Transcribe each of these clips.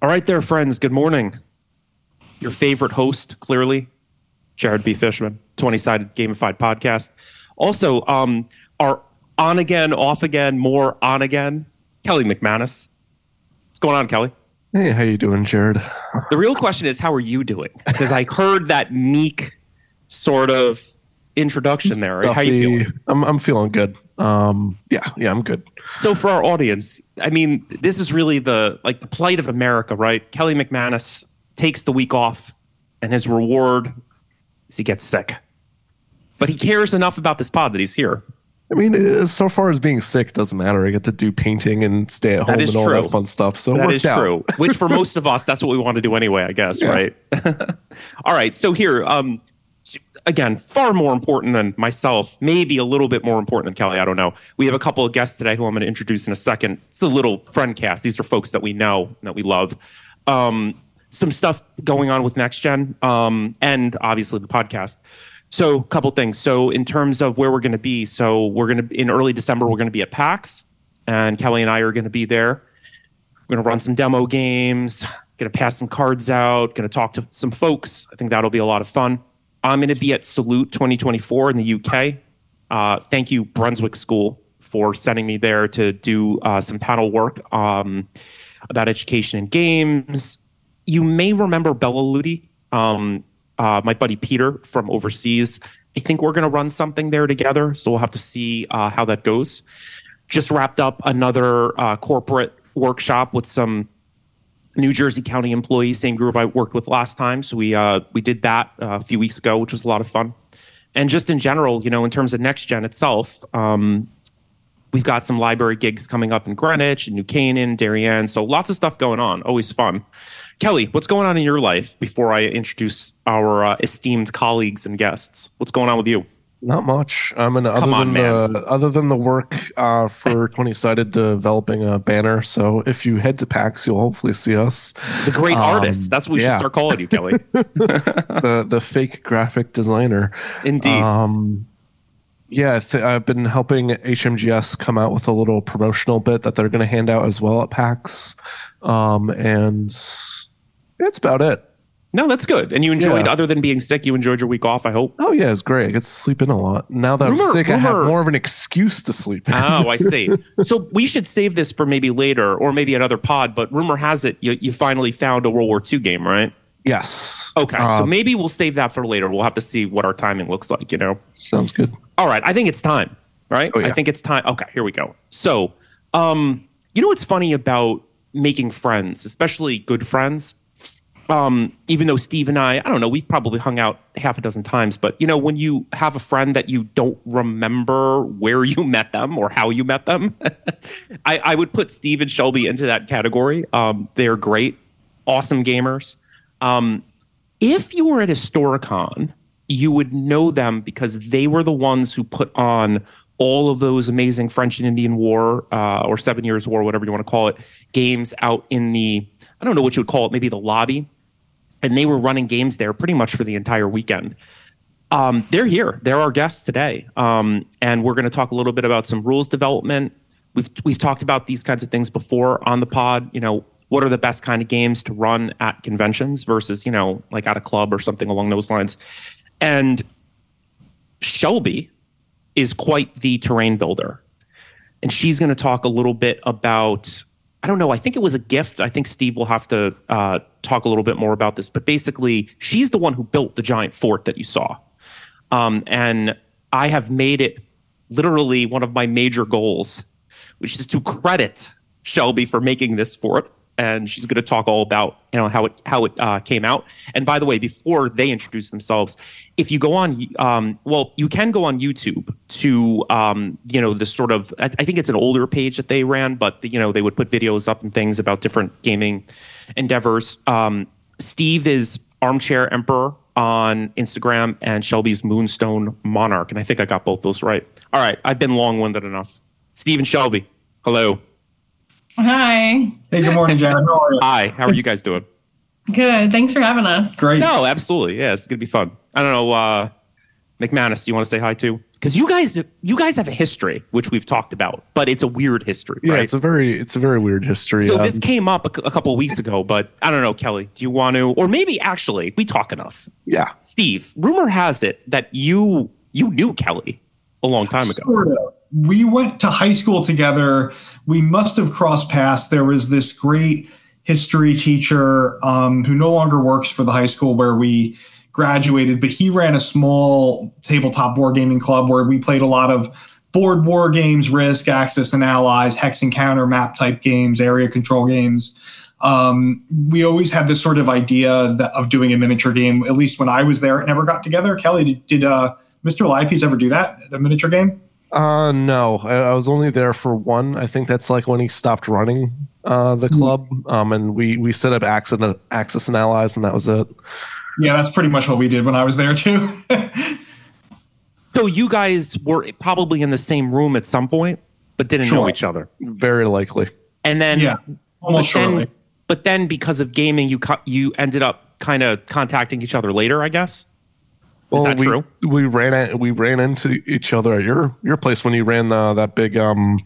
All right, there, friends. Good morning. Your favorite host, clearly, Jared B. Fishman, 20 sided gamified podcast. Also, um, our on again, off again, more on again, Kelly McManus. What's going on, Kelly? Hey, how you doing, Jared? The real question is, how are you doing? Because I heard that meek sort of introduction there. Right? How you feeling? I'm I'm feeling good. Um, yeah, yeah, I'm good. So for our audience, I mean, this is really the like the plight of America, right? Kelly McManus takes the week off, and his reward is he gets sick. But he cares enough about this pod that he's here. I mean, uh, so far as being sick doesn't matter. I get to do painting and stay at home and all true. that fun stuff. So that is out. true. Which for most of us, that's what we want to do anyway. I guess, yeah. right? all right. So here, um, again, far more important than myself, maybe a little bit more important than Kelly. I don't know. We have a couple of guests today who I'm going to introduce in a second. It's a little friend cast. These are folks that we know that we love. Um, some stuff going on with Next Gen, um, and obviously the podcast. So, a couple things. So, in terms of where we're going to be, so we're going to in early December we're going to be at PAX, and Kelly and I are going to be there. We're going to run some demo games. Going to pass some cards out. Going to talk to some folks. I think that'll be a lot of fun. I'm going to be at Salute 2024 in the UK. Uh, thank you, Brunswick School, for sending me there to do uh, some panel work um, about education and games. You may remember Bella Ludi. Um, uh, my buddy Peter from overseas. I think we're going to run something there together. So we'll have to see uh, how that goes. Just wrapped up another uh, corporate workshop with some New Jersey County employees, same group I worked with last time. So we uh, we did that uh, a few weeks ago, which was a lot of fun. And just in general, you know, in terms of next gen itself, um, we've got some library gigs coming up in Greenwich and New Canaan, Darien. So lots of stuff going on. Always fun. Kelly, what's going on in your life before I introduce our uh, esteemed colleagues and guests? What's going on with you? Not much. I mean, other on, than the other than the work uh, for Twenty Sided developing a banner. So if you head to PAX, you'll hopefully see us. The great um, artist. That's what we yeah. should start calling you, Kelly. the the fake graphic designer. Indeed. Um, yeah, th- I've been helping HMGS come out with a little promotional bit that they're going to hand out as well at PAX, um, and that's about it. No, that's good. And you enjoyed, yeah. other than being sick, you enjoyed your week off, I hope. Oh, yeah, it's great. I get to sleep in a lot. Now that rumor, I'm sick, rumor. I have more of an excuse to sleep in. Oh, I see. so we should save this for maybe later or maybe another pod, but rumor has it you, you finally found a World War II game, right? Yes. Okay. Um, so maybe we'll save that for later. We'll have to see what our timing looks like, you know? Sounds good. All right. I think it's time, right? Oh, yeah. I think it's time. Okay, here we go. So, um, you know what's funny about making friends, especially good friends? Um, even though Steve and I, I don't know, we've probably hung out half a dozen times, but you know, when you have a friend that you don't remember where you met them or how you met them, I, I, would put Steve and Shelby into that category. Um, they're great, awesome gamers. Um, if you were at Historicon, you would know them because they were the ones who put on all of those amazing French and Indian War uh, or Seven Years War, whatever you want to call it, games out in the I don't know what you would call it, maybe the lobby and they were running games there pretty much for the entire weekend. Um, they're here. They're our guests today, um, and we're going to talk a little bit about some rules development. We've we've talked about these kinds of things before on the pod. You know, what are the best kind of games to run at conventions versus you know like at a club or something along those lines. And Shelby is quite the terrain builder, and she's going to talk a little bit about I don't know. I think it was a gift. I think Steve will have to uh, talk a little bit more about this. But basically, she's the one who built the giant fort that you saw. Um, and I have made it literally one of my major goals, which is to credit Shelby for making this fort. And she's going to talk all about you know how it how it uh, came out. And by the way, before they introduce themselves, if you go on, um, well, you can go on YouTube to um, you know the sort of I, I, think it's an older page that they ran, but you know they would put videos up and things about different gaming endeavors. Um, Steve is Armchair Emperor on Instagram and Shelby's Moonstone Monarch, and I think I got both those right. All right, I've been long winded enough. Steve and Shelby, hello. Hi. Hey, good morning, Jared. How are you? Hi. How are you guys doing? Good. Thanks for having us. Great. No, absolutely. Yeah, it's gonna be fun. I don't know. Uh, McManus, do you want to say hi too? Because you guys, you guys have a history, which we've talked about, but it's a weird history, yeah, right? it's a very, it's a very weird history. So Um, this came up a, a couple of weeks ago, but I don't know, Kelly. Do you want to, or maybe actually, we talk enough. yeah, Steve, rumor has it that you you knew Kelly a long time ago. Sort of. We went to high school together. We must have crossed paths. There was this great history teacher um, who no longer works for the high school where we graduated, but he ran a small tabletop board gaming club where we played a lot of board war games, Risk, Axis and Allies, Hex and Counter map type games, area control games. Um, we always had this sort of idea that, of doing a miniature game. At least when I was there, it never got together. Kelly, did, did uh, Mr. Lipeys ever do that? A miniature game? Uh, no, I, I was only there for one. I think that's like when he stopped running uh, the club. Um, and we we set up access, Axis and Allies, and that was it. Yeah, that's pretty much what we did when I was there too. So you guys were probably in the same room at some point, but didn't know each other. Very likely. And then, yeah, almost but then, surely. but then because of gaming, you co- you ended up kind of contacting each other later, I guess. Is that we, true? We ran at, we ran into each other at your your place when you ran the, that big um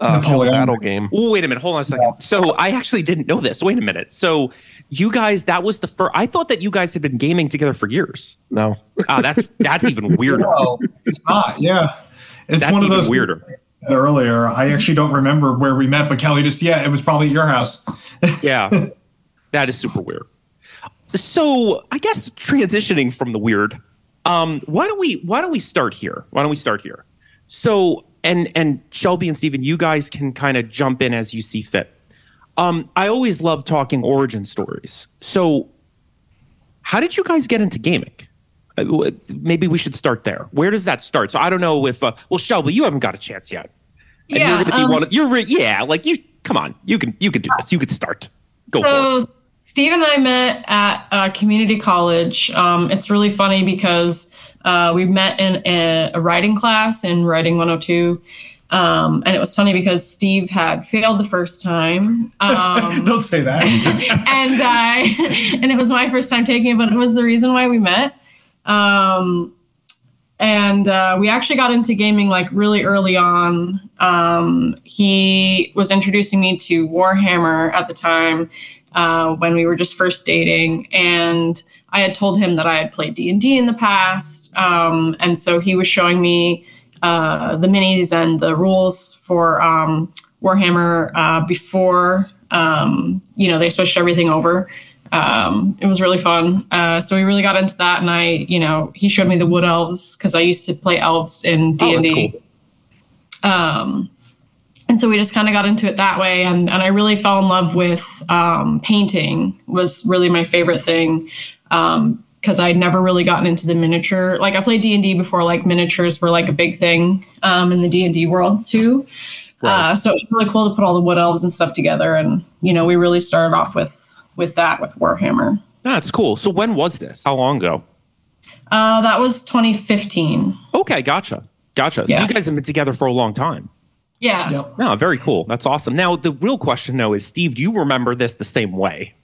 uh, battle game. Oh, wait a minute. Hold on a second. So I actually didn't know this. Wait a minute. So you guys, that was the first. I thought that you guys had been gaming together for years. No, Ah, that's that's even weirder. No, it's not. Yeah, it's That's one of even those weirder. Earlier, I actually don't remember where we met, but Kelly just yeah, it was probably at your house. Yeah, that is super weird. So I guess transitioning from the weird, um, why don't we why don't we start here? Why don't we start here? So and and Shelby and Steven, you guys can kind of jump in as you see fit. Um, I always love talking origin stories. So how did you guys get into gaming? Uh, Maybe we should start there. Where does that start? So I don't know if uh, well, Shelby, you haven't got a chance yet. And Yeah, you're gonna be um, one of, you're re- yeah, like you come on, you can you can do this. You could start. Go for it. So Steve and I met at uh, community college. Um, it's really funny because uh, we met in a, a writing class in Writing 102. Um, and it was funny because Steve had failed the first time. Um, don't say that. and I and it was my first time taking it, but it was the reason why we met. Um, and uh, we actually got into gaming like really early on. Um, he was introducing me to Warhammer at the time uh, when we were just first dating, and I had told him that I had played D and D in the past, um, and so he was showing me uh, the minis and the rules for um, Warhammer uh, before um, you know they switched everything over. Um, it was really fun. Uh, so we really got into that, and I, you know, he showed me the wood elves because I used to play elves in D Oh, and that's D. Um, and so we just kind of got into it that way, and and I really fell in love with um, painting. Was really my favorite thing. Um, because I'd never really gotten into the miniature. Like I played D and D before, like miniatures were like a big thing um, in the D and D world too. Right. Uh, so it was really cool to put all the wood elves and stuff together, and you know we really started off with with that with Warhammer. That's cool. So when was this? How long ago? Uh, that was 2015. Okay, gotcha. Gotcha. Yeah. You guys have been together for a long time. Yeah. Yep. No, very cool. That's awesome. Now, the real question though is, Steve, do you remember this the same way?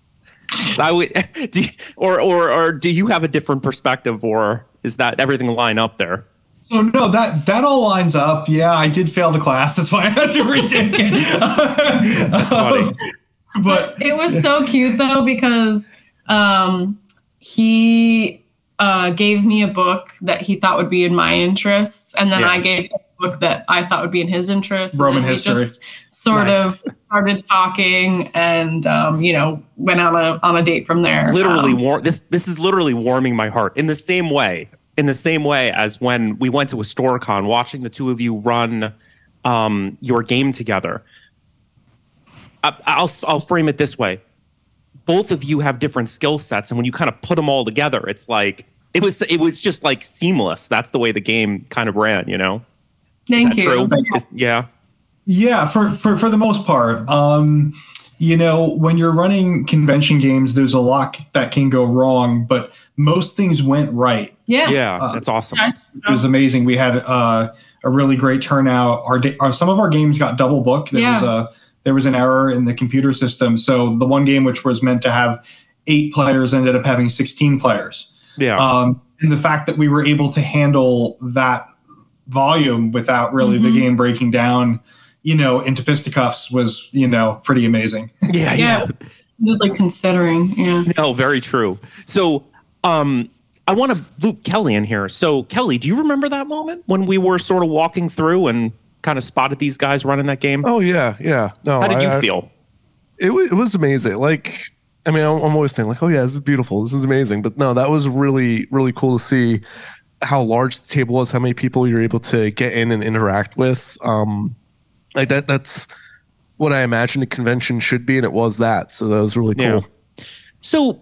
I would, do you, or or or do you have a different perspective, or is that everything line up there? So no, that that all lines up. Yeah, I did fail the class. That's why I had to retake it. That's funny. but It was so cute though because um, he uh, gave me a book that he thought would be in my interests, and then Yeah. I gave him a book that I thought would be in his interest. Roman and we history. just sort Nice. of started talking, and um, you know, went on a on a date from there. Literally, Um, war- this this is literally warming my heart in the same way, in the same way as when we went to Historicon, watching the two of you run um, your game together. I, I'll I'll frame it this way. Both of you have different skill sets, and when you kind of put them all together, it's like it was it was just like seamless. That's the way the game kind of ran, you know. Thank Is that you. true? Is- yeah. Yeah, for, for, for the most part. Um, you know, when you're running convention games, there's a lot that can go wrong, but most things went right. Yeah. Yeah, Uh, that's awesome. Yeah. It was amazing. We had uh, a really great turnout. Our, our some of our games got double booked. There was a there was an error in the computer system. So the one game which was meant to have eight players ended up having 16 players. Yeah. Um, and the fact that we were able to handle that volume without really the Mhm. game breaking down, you know, into fisticuffs was, you know, pretty amazing. yeah, yeah. Really considering. Yeah. No, very true. So, um, I want to loop Kelly in here. So, Kelly, do you remember that moment when we were sort of walking through and kind of spotted these guys running that game? Oh yeah, yeah. No, How did you I- I- feel? It was it was amazing. Like, I mean, I'm, I'm always saying like, oh yeah, this is beautiful, this is amazing. But no, that was really really cool to see how large the table was, how many people you're able to get in and interact with. Um, like that. That's what I imagined a convention should be, and it was that. So that was really cool. Yeah. So,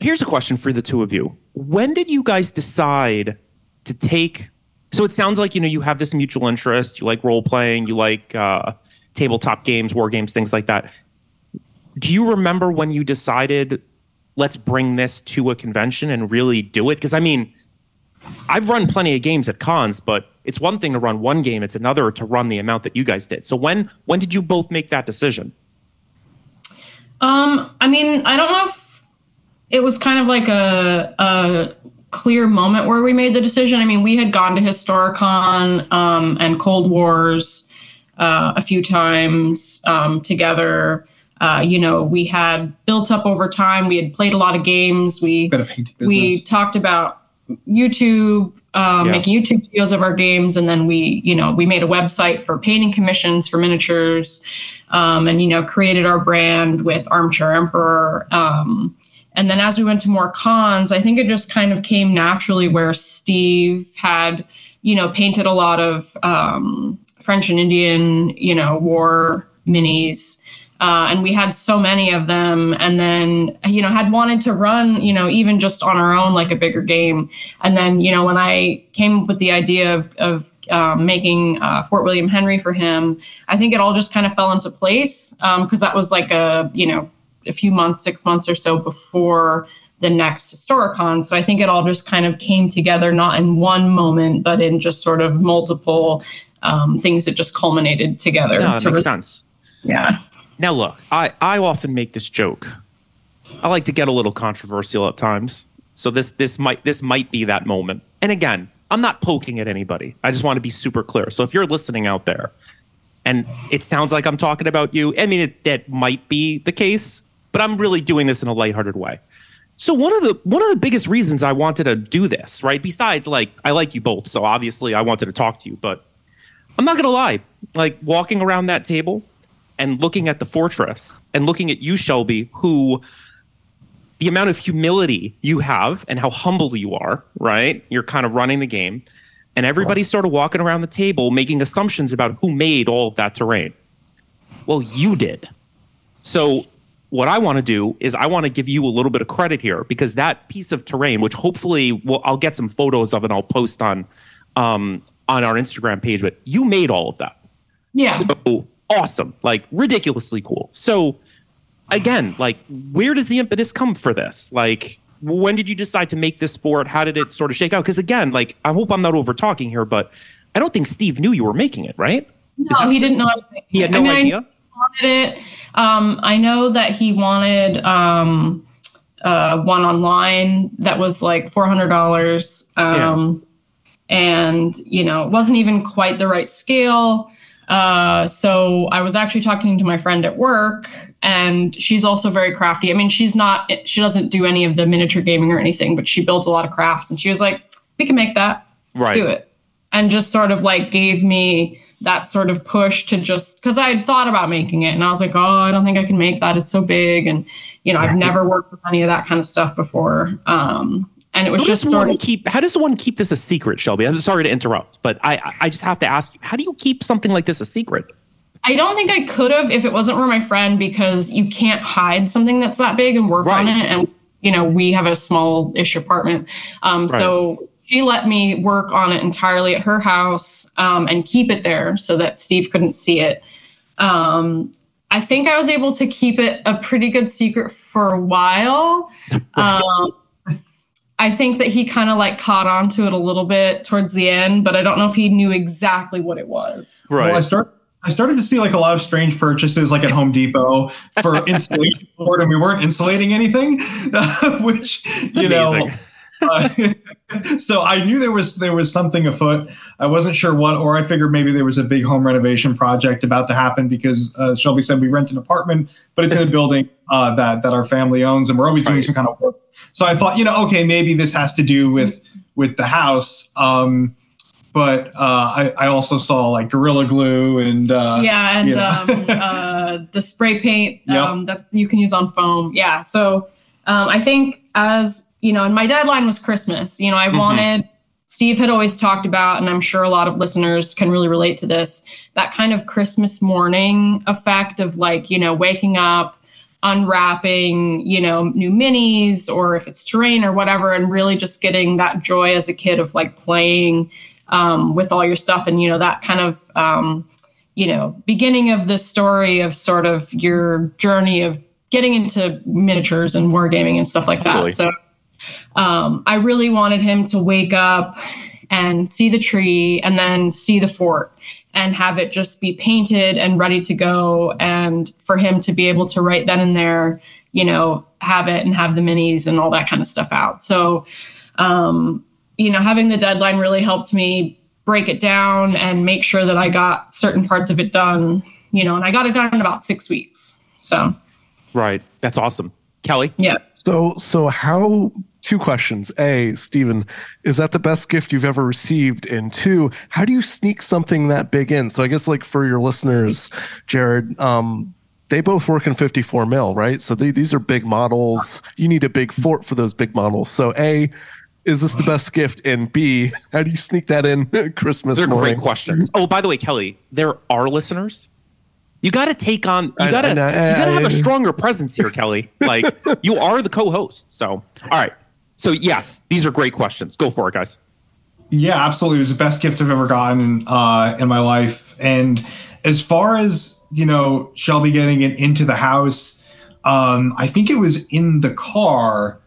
here's a question for the two of you. When did you guys decide to take? So it sounds like you know you have this mutual interest. You like role playing. You like uh, tabletop games, war games, things like that. Do you remember when you decided, let's bring this to a convention and really do it? Because I mean, I've run plenty of games at cons, but it's one thing to run one game; it's another to run the amount that you guys did. So when when did you both make that decision? Um, I mean, I don't know if it was kind of like a a clear moment where we made the decision. I mean, we had gone to Historicon um, and Cold Wars uh, a few times um, together. Uh, you know, we had built up over time. We had played a lot of games. We Bit of painting business. we talked about YouTube, um, Yeah. making YouTube videos of our games, and then we, you know, we made a website for painting commissions for miniatures, um, and you know, created our brand with Armchair Emperor. Um, and then as we went to more cons, I think it just kind of came naturally where Steve had, you know, painted a lot of um, French and Indian, you know, war minis. Uh, and we had so many of them. And then you know had wanted to run you know even just on our own like a bigger game. And then you know when i came up with the idea of, of um, making uh, fort william henry for him i think it all just kind of fell into place because that was like a you know a few months six months or so before the next historicon. So i think it all just kind of came together not in one moment but in just sort of multiple um, things that just culminated together No, that to makes res- sense. yeah Now, look, I, I often make this joke. I like to get a little controversial at times. So this this might this might be that moment. And again, I'm not poking at anybody. I just want to be super clear. So if you're listening out there, and it sounds like I'm talking about you, I mean it, that might be the case, but I'm really doing this in a lighthearted way. So one of the one of the biggest reasons I wanted to do this, right? Besides, like I like you both, so obviously I wanted to talk to you, but I'm not gonna lie. Like walking around that table and looking at the fortress and looking at you, Shelby, who the amount of humility you have and how humble you are, right? You're kind of running the game, and everybody's sort of walking around the table making assumptions about who made all of that terrain. Well, you did. So, what I want to do is I want to give you a little bit of credit here because that piece of terrain, which hopefully will, I'll get some photos of and I'll post on um, on our Instagram page, but you made all of that. yeah So awesome, like ridiculously cool. So again, like where does the impetus come for this? Like when did you decide to make this sport? How did it sort of shake out? Because again, like I hope I'm not over talking here, but I don't think Steve knew you were making it, right? No, he didn't know. He had no I mean, I idea. wanted it. Um, I know that he wanted um, uh, one online that was like four hundred dollars, um, and you know, it wasn't even quite the right scale. Uh, so I was actually talking to my friend at work, and she's also very crafty. I mean, she's not, she doesn't do any of the miniature gaming or anything, but she builds a lot of crafts, and she was like, "We can make that." Right. do it and just sort of like gave me that sort of push to just because I had thought about making it and I was like, oh, I don't think I can make that. It's so big. And, you know, I've never worked with any of that kind of stuff before. Um, and it was How just does sort one of, keep? How does one keep this a secret, Shelby? I'm sorry to interrupt, but I I just have to ask you: How do you keep something like this a secret? I don't think I could have if it wasn't for my friend because you can't hide something that's that big and work Right. on it. And you know, we have a small-ish apartment, um, Right. so she let me work on it entirely at her house um, and keep it there so that Steve couldn't see it. Um, I think I was able to keep it a pretty good secret for a while. Um, I think that he kind of like caught on to it a little bit towards the end, but I don't know if he knew exactly what it was. Right. Well, I start. I started to see like a lot of strange purchases, like at Home Depot for insulation board, and we weren't insulating anything, which you know. uh, so I knew there was there was something afoot. I wasn't sure what, or I figured maybe there was a big home renovation project about to happen because uh, Shelby said we rent an apartment, but it's in a building uh, that that our family owns, and we're always doing Right. some kind of work. So I thought, you know, okay, maybe this has to do with with the house. Um, but uh, I, I also saw like gorilla glue and uh, yeah, and um, uh, the spray paint Yep. um, that you can use on foam. Yeah, so um, I think as you know, and my deadline was Christmas. You know, I Mhm. wanted. Steve had always talked about, and I'm sure a lot of listeners can really relate to this, that kind of Christmas morning effect of like, you know, waking up, unwrapping, you know, new minis or if it's terrain or whatever, and really just getting that joy as a kid of like playing um, with all your stuff and, you know, that kind of, um, you know, beginning of the story of sort of your journey of getting into miniatures and wargaming and stuff like Totally. that. So um, I really wanted him to wake up and see the tree and then see the fort and have it just be painted and ready to go and for him to be able to write then and there you know have it and have the minis and all that kind of stuff out so um, you know having the deadline really helped me break it down and make sure that i got certain parts of it done you know and i got it done in about six weeks so Right. That's awesome. Kelly? yeah So, so how? Two questions. A, Stephen, is that the best gift you've ever received? And two, how do you sneak something that big in? So, I guess like for your listeners, Jared, um, they both work in 54 mil, right? So they, these are big models. You need a big fort for those big models. So, A, is this the best gift? And B, how do you sneak that in Christmas They're morning? great questions. Oh, by the way, Kelly, there are listeners. You got to take on. You got to. You got to have a stronger presence here, Kelly. Like you are the co-host. So, all right. So yes, these are great questions. Go for it, guys. Yeah, absolutely. It was the best gift I've ever gotten uh, in my life. And as far as you know, Shelby getting it into the house, um, I think it was in the car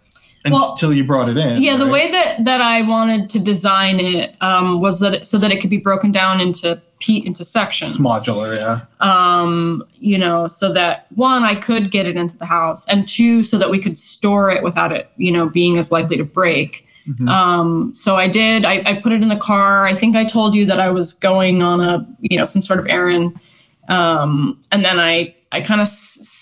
Well, until you brought it in. Yeah, the way that that I wanted to design it um, was that it, so that it could be broken down into pe- into sections. it's modular. Yeah. Um, you know, so that one I could get it into the house, and two so that we could store it without it, you know, being as likely to break. Mhm. Um, so I did. I, I put it in the car. I think I told you that I was going on a, you know, some sort of errand, um, and then I I kind of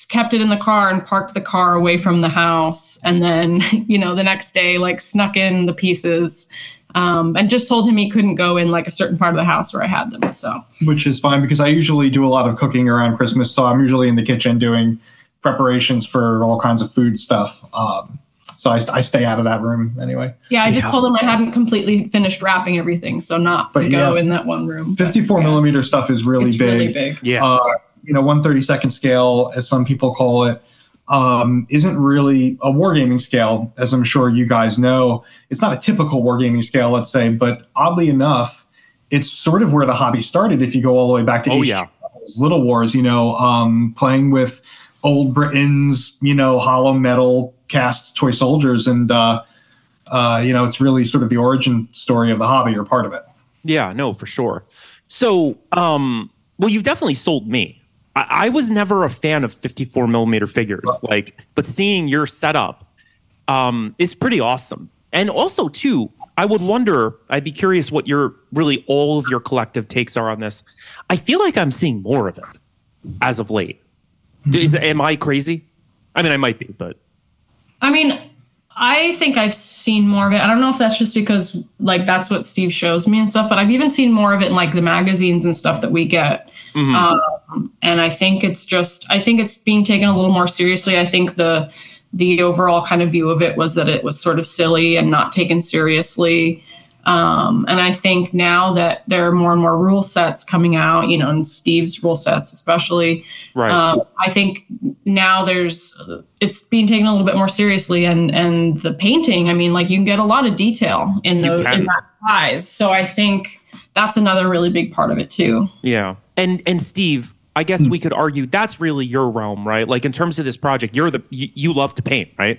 kept it in the car and parked the car away from the house, and then you know the next day like snuck in the pieces, um, and just told him he couldn't go in like a certain part of the house where I had them. So which is fine because I usually do a lot of cooking around Christmas, so I'm usually in the kitchen doing preparations for all kinds of food stuff. Um, so I, I stay out of that room anyway. yeah, I just Yeah. told him I hadn't completely finished wrapping everything, so not to But go in that one room. But, 54 yeah, millimeter stuff is really it's big. really big. Yes. uh, you know, 132nd scale, as some people call it, um, isn't really a wargaming scale, as I'm sure you guys know. It's not a typical wargaming scale, let's say, but oddly enough, it's sort of where the hobby started. If you go all the way back to Oh, yeah. Little Wars, you know, um, playing with old Britains, you know, hollow metal cast toy soldiers, and uh, uh, you know, it's really sort of the origin story of the hobby or part of it. Yeah, no, for sure. So, um, well, you've definitely sold me. I, I was never a fan of 54 millimeter figures, like, but seeing your setup um, is pretty awesome. And also, too, I would wonder. I'd be curious what your really all of your collective takes are on this. I feel like I'm seeing more of it as of late. Is, am I crazy? I mean, I might be, but I mean, I think I've seen more of it. I don't know if that's just because like that's what Steve shows me and stuff, but I've even seen more of it in like the magazines and stuff that we get. mhm. Um, and I think it's just I think it's being taken a little more seriously. I think the the overall kind of view of it was that it was sort of silly and not taken seriously. Um, and I think now that there are more and more rule sets coming out, you know, and Steve's rule sets especially, Right. um, I think now there's it's being taken a little bit more seriously, and and the painting. I mean, like you can get a lot of detail in those can. in that size. So I think that's another really big part of it too. Yeah. And and Steve, I guess we could argue that's really your realm, right? Like in terms of this project, you're the you, you love to paint, right?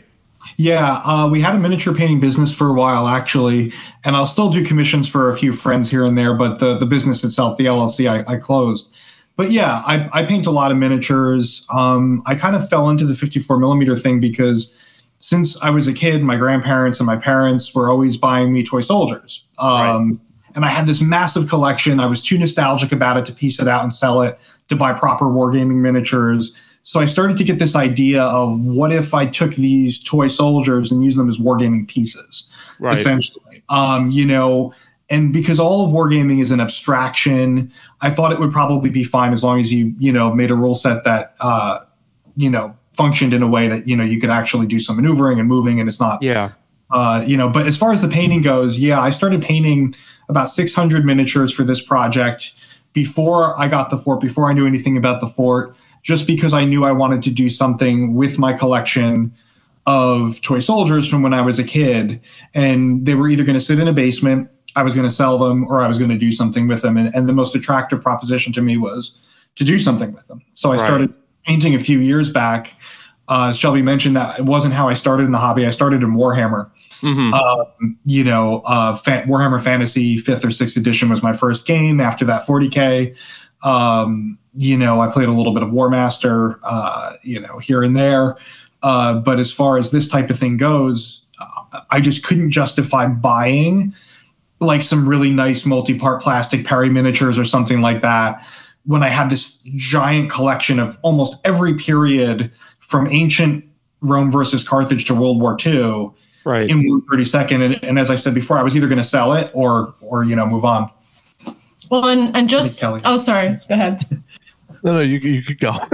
Yeah, uh, we had a miniature painting business for a while, actually, and I'll still do commissions for a few friends here and there. But the the business itself, the LLC, I, I closed. But yeah, I, I paint a lot of miniatures. Um, I kind of fell into the 54 millimeter thing because since I was a kid, my grandparents and my parents were always buying me toy soldiers. Um, And I had this massive collection. I was too nostalgic about it to piece it out and sell it to buy proper wargaming miniatures. So I started to get this idea of what if I took these toy soldiers and used them as wargaming pieces, essentially. Um, you know, and because all of wargaming is an abstraction, I thought it would probably be fine as long as you, you know, made a rule set that, uh, you know, functioned in a way that you know you could actually do some maneuvering and moving, and it's not Yeah. uh, you know, but as far as the painting goes, yeah, I started painting about 600 miniatures for this project before I got the fort, before I knew anything about the fort, just because I knew I wanted to do something with my collection of toy soldiers from when I was a kid. And they were either going to sit in a basement, I was going to sell them, or I was going to do something with them. And, and the most attractive proposition to me was to do something with them. So I Right. started painting a few years back. Uh, Shelby mentioned, that it wasn't how I started in the hobby. I started in Warhammer hmm um, you know, uh, Warhammer Fantasy fifth or sixth edition was my first game. After that, 40k. Um, you know, I played a little bit of Warmaster, uh, you know, here and there. Uh, but as far as this type of thing goes, uh, I just couldn't justify buying like some really nice multi-part plastic Perry miniatures or something like that when I had this giant collection of almost every period from ancient Rome versus Carthage to World War II Right. in one thirty second. And, and as I said before, I was either going to sell it or or you know move on. Well, and and just Kelly. oh, sorry, go ahead. No, no, you you could go.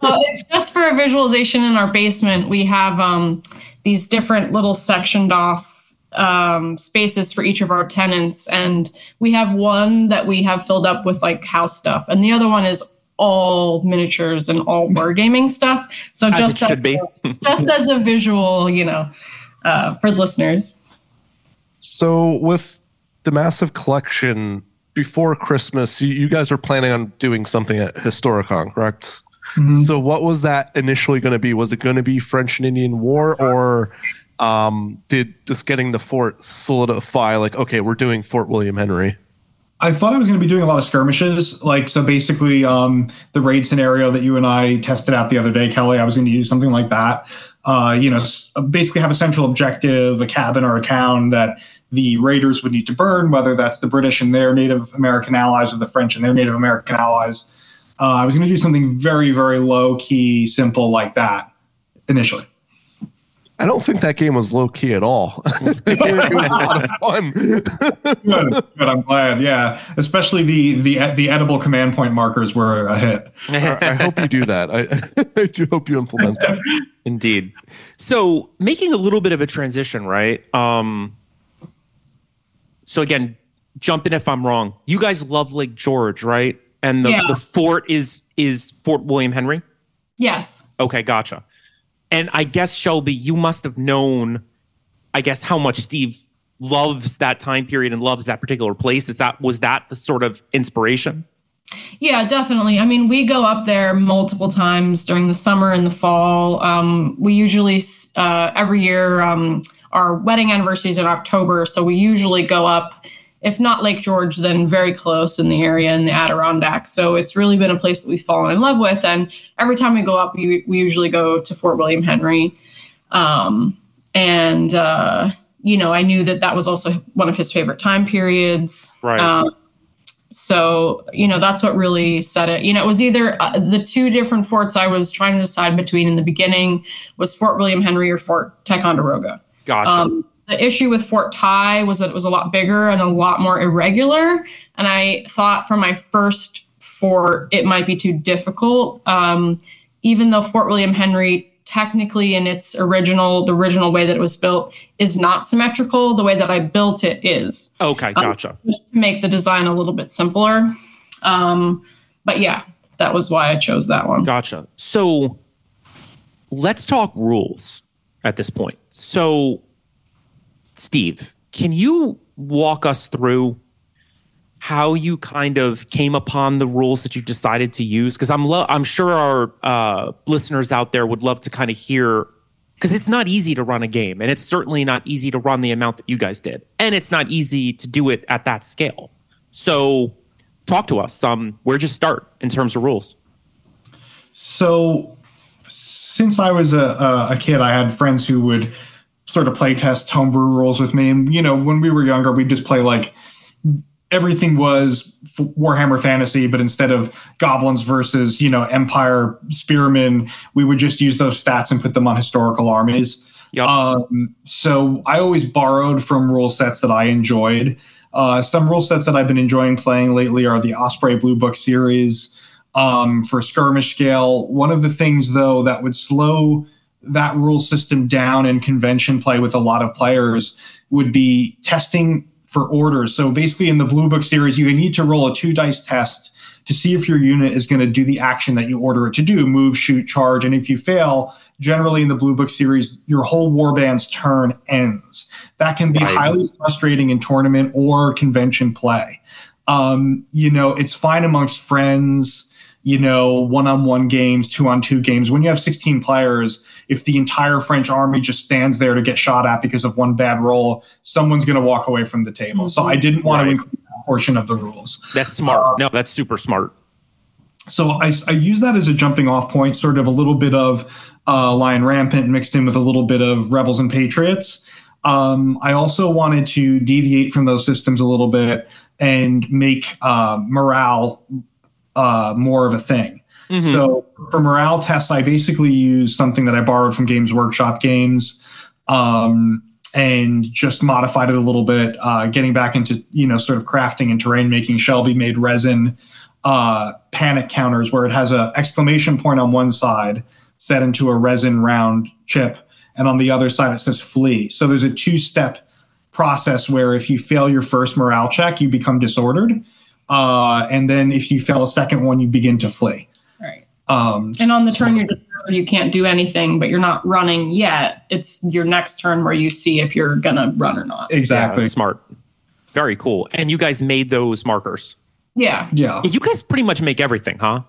well, it's just for a visualization in our basement. We have um, these different little sectioned off um, spaces for each of our tenants, and we have one that we have filled up with like house stuff, and the other one is all miniatures and all wargaming stuff. So As just it should be. just as a visual, you know, uh, for listeners. So with the massive collection before Christmas, you, you guys are planning on doing something at Historicon, correct? So what was that initially going to be? Was it going to be French and Indian War, or um, did just getting the fort solidify? Like, okay, we're doing Fort William Henry. I thought I was going to be doing a lot of skirmishes, like so. Basically, um, the raid scenario that you and I tested out the other day, Kelly. I was going to use something like that. Uh, you know, basically have a central objective, a cabin or a town that the raiders would need to burn, whether that's the British and their Native American allies or the French and their Native American allies. Uh, I was going to do something very, very low key, simple like that initially. I don't think that game was low key at all. it was a lot of fun. Good, good. I'm glad. Yeah, especially the the the edible command point markers were a hit. I hope you do that. I, I do hope you implement that. Indeed. So making a little bit of a transition, right? Um, so again, jump in if I'm wrong. You guys love Lake George, right? And the, Yeah. the fort is is Fort William Henry. Yes. Okay, gotcha. And I guess Shelby, you must have known, I guess, how much Steve loves that time period and loves that particular place. Is that was that the sort of inspiration? Yeah, definitely. I mean, we go up there multiple times during the summer and the fall. Um, we usually, uh, every year, um, our wedding anniversary is in October. So we usually go up, if not Lake George, then very close in the area in the Adirondack. So it's really been a place that we've fallen in love with. And every time we go up, we, we usually go to Fort William Henry. Um, and, uh, you know, I knew that that was also one of his favorite time periods. Right. Um, so, you know, that's what really set it. You know, it was either uh, the two different forts I was trying to decide between in the beginning was Fort William Henry or Fort Ticonderoga. Gotcha. Um, the issue with Fort Ty was that it was a lot bigger and a lot more irregular. And I thought for my first fort, it might be too difficult. Um, even though Fort William Henry technically in its original the original way that it was built is not symmetrical. The way that I built it is. Okay, Um, gotcha. just to make the design a little bit simpler. Um, but yeah, that was why I chose that one. Gotcha. So let's talk rules at this point. So, Steve, can you walk us through how you kind of came upon the rules that you decided to use? Because I'm lo- I'm sure our uh, listeners out there would love to kind of hear. Because it's not easy to run a game, and it's certainly not easy to run the amount that you guys did, and it's not easy to do it at that scale. So, talk to us. Um, where'd you start in terms of rules? So, since I was a, a, a kid, I had friends who would sort of play test homebrew rules with me. And, you know, when we were younger, we'd just play like everything was Warhammer Fantasy, but instead of goblins versus, you know, Empire spearmen, we would just use those stats and put them on historical armies. Yep. Um, so I always borrowed from rule sets that I enjoyed. Uh, some rule sets that I've been enjoying playing lately are the Osprey Blue Book series um, for skirmish scale. One of the things, though, that would slow that rule system down in convention play with a lot of players would be testing for orders. So basically, in the Blue Book series, you need to roll a two dice test to see if your unit is going to do the action that you order it to do move, shoot, charge. And if you fail, generally in the Blue Book series, your whole warband's turn ends. That can be Right. highly frustrating in tournament or convention play. Um, you know, it's fine amongst friends, you know, one on one games, two on two games. When you have 16 players, if the entire French army just stands there to get shot at because of one bad roll, someone's going to walk away from the table. So I didn't want Right. to include that portion of the rules. That's smart. No, that's super smart. So I, I use that as a jumping off point, sort of a little bit of uh, Lion Rampant mixed in with a little bit of Rebels and Patriots. Um, I also wanted to deviate from those systems a little bit and make uh, morale uh, more of a thing. Mhm. So for morale tests, I basically use something that I borrowed from Games Workshop games, um, and just modified it a little bit, uh, getting back into you know sort of crafting and terrain making. Shelby made resin uh, panic counters where it has a exclamation point on one side set into a resin round chip, and on the other side it says flee. So there's a two step process where if you fail your first morale check, you become disordered. Uh, and then if you fail a second one, you begin to flee. Right. Um, And on the turn you're disturbed, you can't do anything, but you're not running yet. It's your next turn where you see if you're gonna run or not. Exactly. that's smart. Very cool. And you guys made those markers. Yeah. Yeah. You guys pretty much make everything, huh?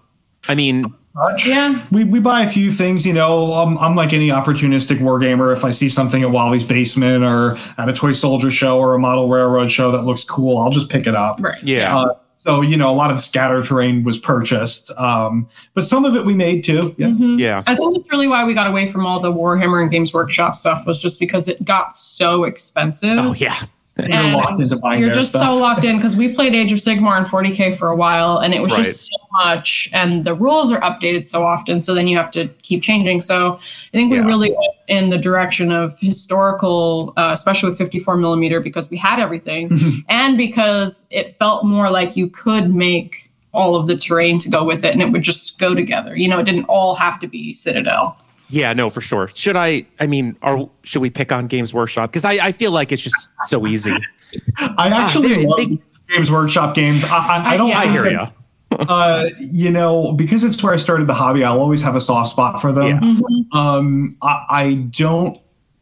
I mean, Much. Yeah. We, we buy a few things, you know. I'm, I'm like any opportunistic wargamer. If I see something at Wally's Basement or at a Toy Soldier show or a Model Railroad show that looks cool, I'll just pick it up. Right. yeah. Uh, so, you know, a lot of scatter terrain was purchased, um, but some of it we made too. Yeah. Mhm. yeah. I think that's really why we got away from all the Warhammer and Games Workshop stuff was just because it got so expensive. Oh, yeah. You're locked into buying You're just stuff. so locked in because we played Age of Sigmar and 40k for a while, and it was Right. just so much, and the rules are updated so often, so then you have to keep changing. So I think we Yeah. really went in the direction of historical, uh, especially with 54 millimeter, because we had everything, and because it felt more like you could make all of the terrain to go with it, and it would just go together. You know, it didn't all have to be Citadel. Yeah, no, for sure. Should I, I mean, are, should we pick on Games Workshop? Because I, I feel like it's just so easy. I actually Ah, they- love they- Games Workshop games. I, I, I don't. Yeah. I hear that- you. uh, you know, because it's where I started the hobby, I'll always have a soft spot for them. Yeah. Um, I, I don't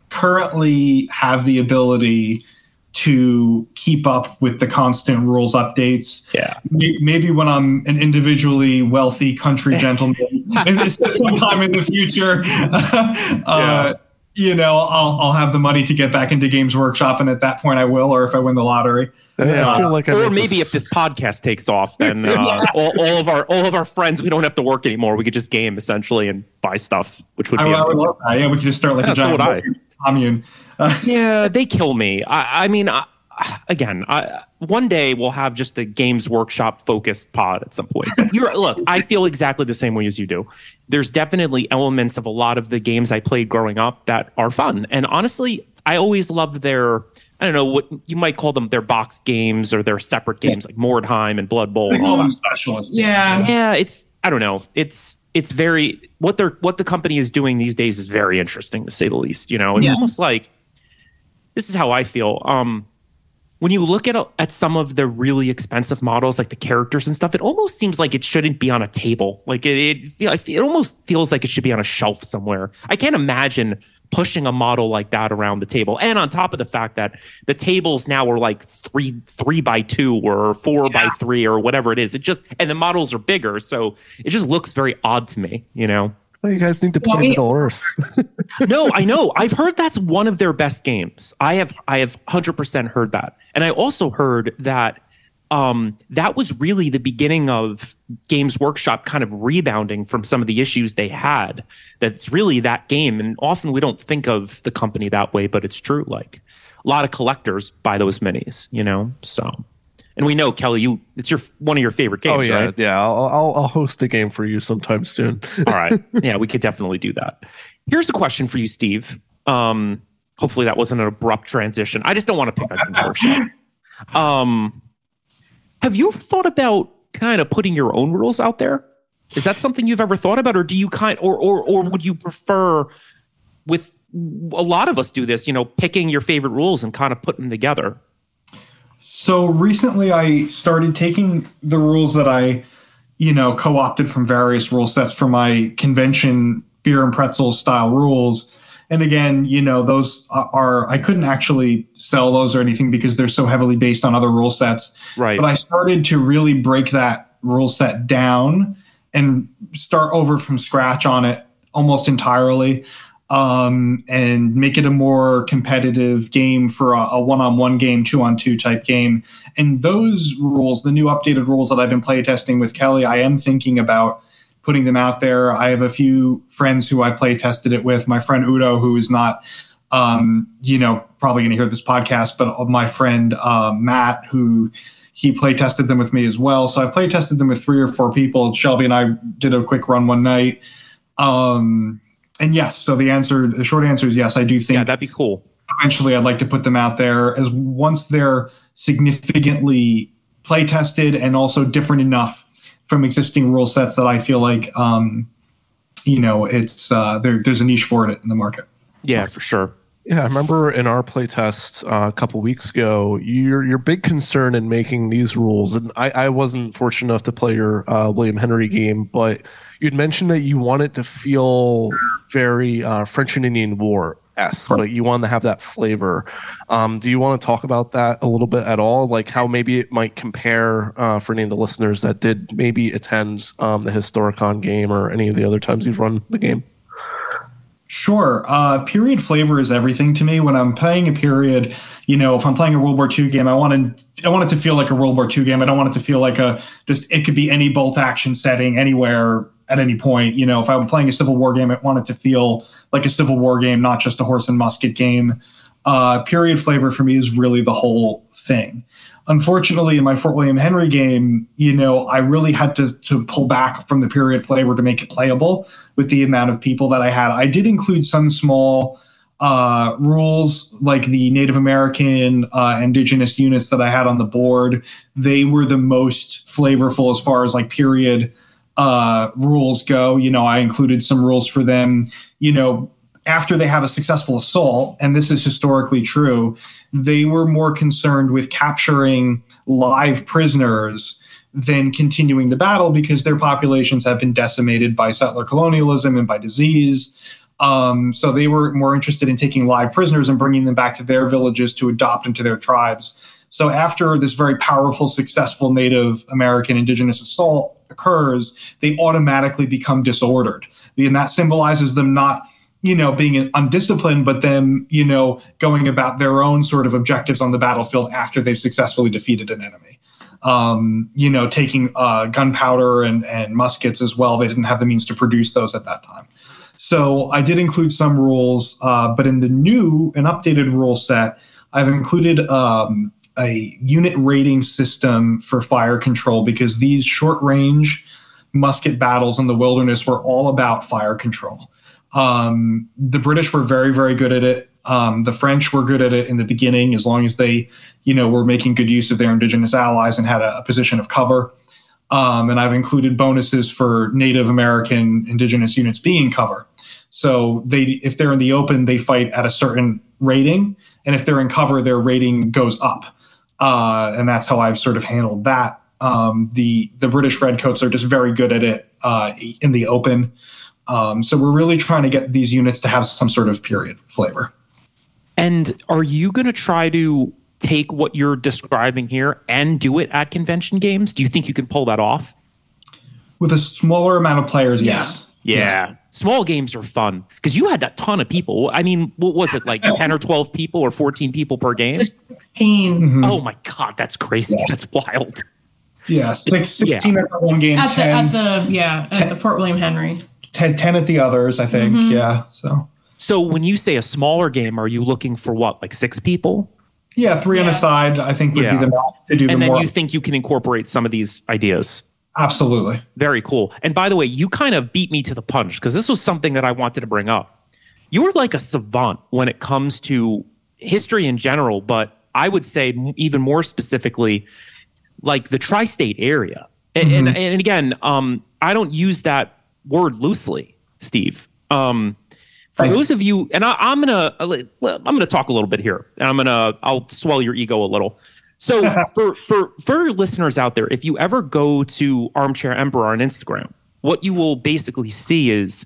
currently have the ability to keep up with the constant rules updates. Yeah. Maybe when I'm an individually wealthy country gentleman, and this sometime in the future, uh, you know, I'll I'll have the money to get back into Games Workshop, and at that point, I will. Or if I win the lottery, I mean, I feel like I or make maybe if this podcast takes off, then uh, all, all of our all of our friends, we don't have to work anymore. We could just game essentially and buy stuff, which would I, be I would love that. Yeah, we could just start like Yeah, a so giant would I. commune. Yeah, they kill me. I, I mean, I, again, I, one day we'll have just a Games Workshop focused pod at some point. You're look, I feel exactly the same way as you do. There's definitely elements of a lot of the games I played growing up that are fun, and honestly, I always loved their. I don't know what you might call them their box games or their separate games like Mordheim and Blood Bowl they and all call that them specialists. Yeah. yeah it's i don't know it's it's very what they're what the company is doing these days is very interesting to say the least. You know, it's Yeah. almost like this is how I feel. Um, when you look at at some of the really expensive models, like the characters and stuff, it almost seems like it shouldn't be on a table. Like it, it, feel- I feel- it almost feels like it should be on a shelf somewhere. I can't imagine pushing a model like that around the table. And on top of the fact that the tables now are like three three by two or four by three or whatever it is, it just and the models are bigger, so it just looks very odd to me. You know. Well, you guys need to play we- Middle Earth. no, I know. I've heard that's one of their best games. I have I have 100% heard that. And I also heard that um, that was really the beginning of Games Workshop kind of rebounding from some of the issues they had. That's really that game. And often we don't think of the company that way, but it's true. Like a lot of collectors buy those minis, you know? So, and we know, Kelly, you, it's your, one of your favorite games, oh yeah, right? yeah. I'll, I'll I'll host a game for you sometime soon. All right. Yeah, we could definitely do that. Here's the question for you, Steve. Um, hopefully that wasn't an abrupt transition. I just don't want to pick on Workshop. Um, have you ever thought about kind of putting your own rules out there? Is that something you've ever thought about, or do you kind, or or or would you prefer with a lot of us do this? You know, picking your favorite rules and kind of putting them together. So recently, I started taking the rules that I, you know, co-opted from various rule sets for my convention beer and pretzel style rules. And again, you know, those are I couldn't actually sell those or anything because they're so heavily based on other rule sets. Right. But I started to really break that rule set down and start over from scratch on it almost entirely um, and make it a more competitive game for a, one-on-one game, two-on-two type game. And those rules, the new updated rules that I've been playtesting with Kelly, I am thinking about putting them out there. I have a few friends who I've playtested it with. My friend Udo, who is not, um, you know, probably going to hear this podcast, but my friend uh, Matt, who he play tested them with me as well. So I play tested them with three or four people. Shelby and I did a quick run one night. Um, and yes, so the answer, the short answer is yes. I do think yeah, that'd be cool. eventually I'd like to put them out there as once they're significantly play tested and also different enough from existing rule sets that I feel like, um, you know, it's uh, there, there's a niche for it in the market. Yeah, for sure. Yeah, I remember in our playtest uh, a couple weeks ago, your your big concern in making these rules, and I, I wasn't fortunate enough to play your uh, William Henry game, but you'd mentioned that you want it to feel very uh, French and Indian War esque, like you want to have that flavor. Um, do you want to talk about that a little bit at all? Like how maybe it might compare uh, for any of the listeners that did maybe attend um, the Historicon game or any of the other times you've run the game? Sure. Uh, period flavor is everything to me. When I'm playing a period, you know, if I'm playing a World War II game, I want to I want it to feel like a World War II game. I don't want it to feel like a just it could be any bolt action setting anywhere at any point. You know, if I'm playing a Civil War game, I want it to feel like a Civil War game, not just a horse and musket game. Uh, period flavor for me is really the whole thing. Unfortunately, in my Fort William Henry game, you know, I really had to to pull back from the period flavor to make it playable with the amount of people that I had. I did include some small uh, rules like the Native American uh, indigenous units that I had on the board. They were the most flavorful as far as like period uh, rules go. You know, I included some rules for them. You know, after they have a successful assault, and this is historically true, they were more concerned with capturing live prisoners than continuing the battle because their populations have been decimated by settler colonialism and by disease. Um, so they were more interested in taking live prisoners and bringing them back to their villages to adopt into their tribes. So after this very powerful, successful Native American indigenous assault occurs, they automatically become disordered. And that symbolizes them not you know, being undisciplined, but then, you know, going about their own sort of objectives on the battlefield after they've successfully defeated an enemy. Um, you know, taking uh, gunpowder and, and muskets as well. They didn't have the means to produce those at that time. So I did include some rules, uh, but in the new and updated rule set, I've included um, a unit rating system for fire control because these short range musket battles in the wilderness were all about fire control. Um, the British were very, very good at it. Um, the French were good at it in the beginning, as long as they, you know, were making good use of their indigenous allies and had a, a position of cover. Um, and I've included bonuses for Native American indigenous units being cover. So they, if they're in the open, they fight at a certain rating, and if they're in cover, their rating goes up. Uh, and that's how I've sort of handled that. Um, the the British Redcoats are just very good at it uh, in the open. Um, so we're really trying to get these units to have some sort of period flavor. And are you going to try to take what you're describing here and do it at convention games? Do you think you can pull that off? With a smaller amount of players, Yeah. yes. Yeah. Small games are fun because you had a ton of people. I mean, what was it like 10 or 12 people or 14 people per game? 16 Mhm. Oh my God, that's crazy. That's wild. Yeah, six, Yeah. 16 at the one game, at the at the yeah at the Fort William Henry. 10, 10 at the others, I think. Mhm. Yeah. So, So when you say a smaller game, are you looking for what, like six people? yeah, three on Yeah. a side, I think would Yeah. be the max to do the And then more. you think you can incorporate some of these ideas? Absolutely. Very cool. And by the way, you kind of beat me to the punch because this was something that I wanted to bring up. You were like a savant when it comes to history in general, but I would say even more specifically, like the tri-state area. And, and, and again, um, I don't use that word loosely, Steve. Um, for Thank you. those of you, and I, I'm gonna, I'm gonna talk a little bit here, and I'm gonna, I'll swell your ego a little. So for for for your listeners out there, if you ever go to Armchair Emperor on Instagram, what you will basically see is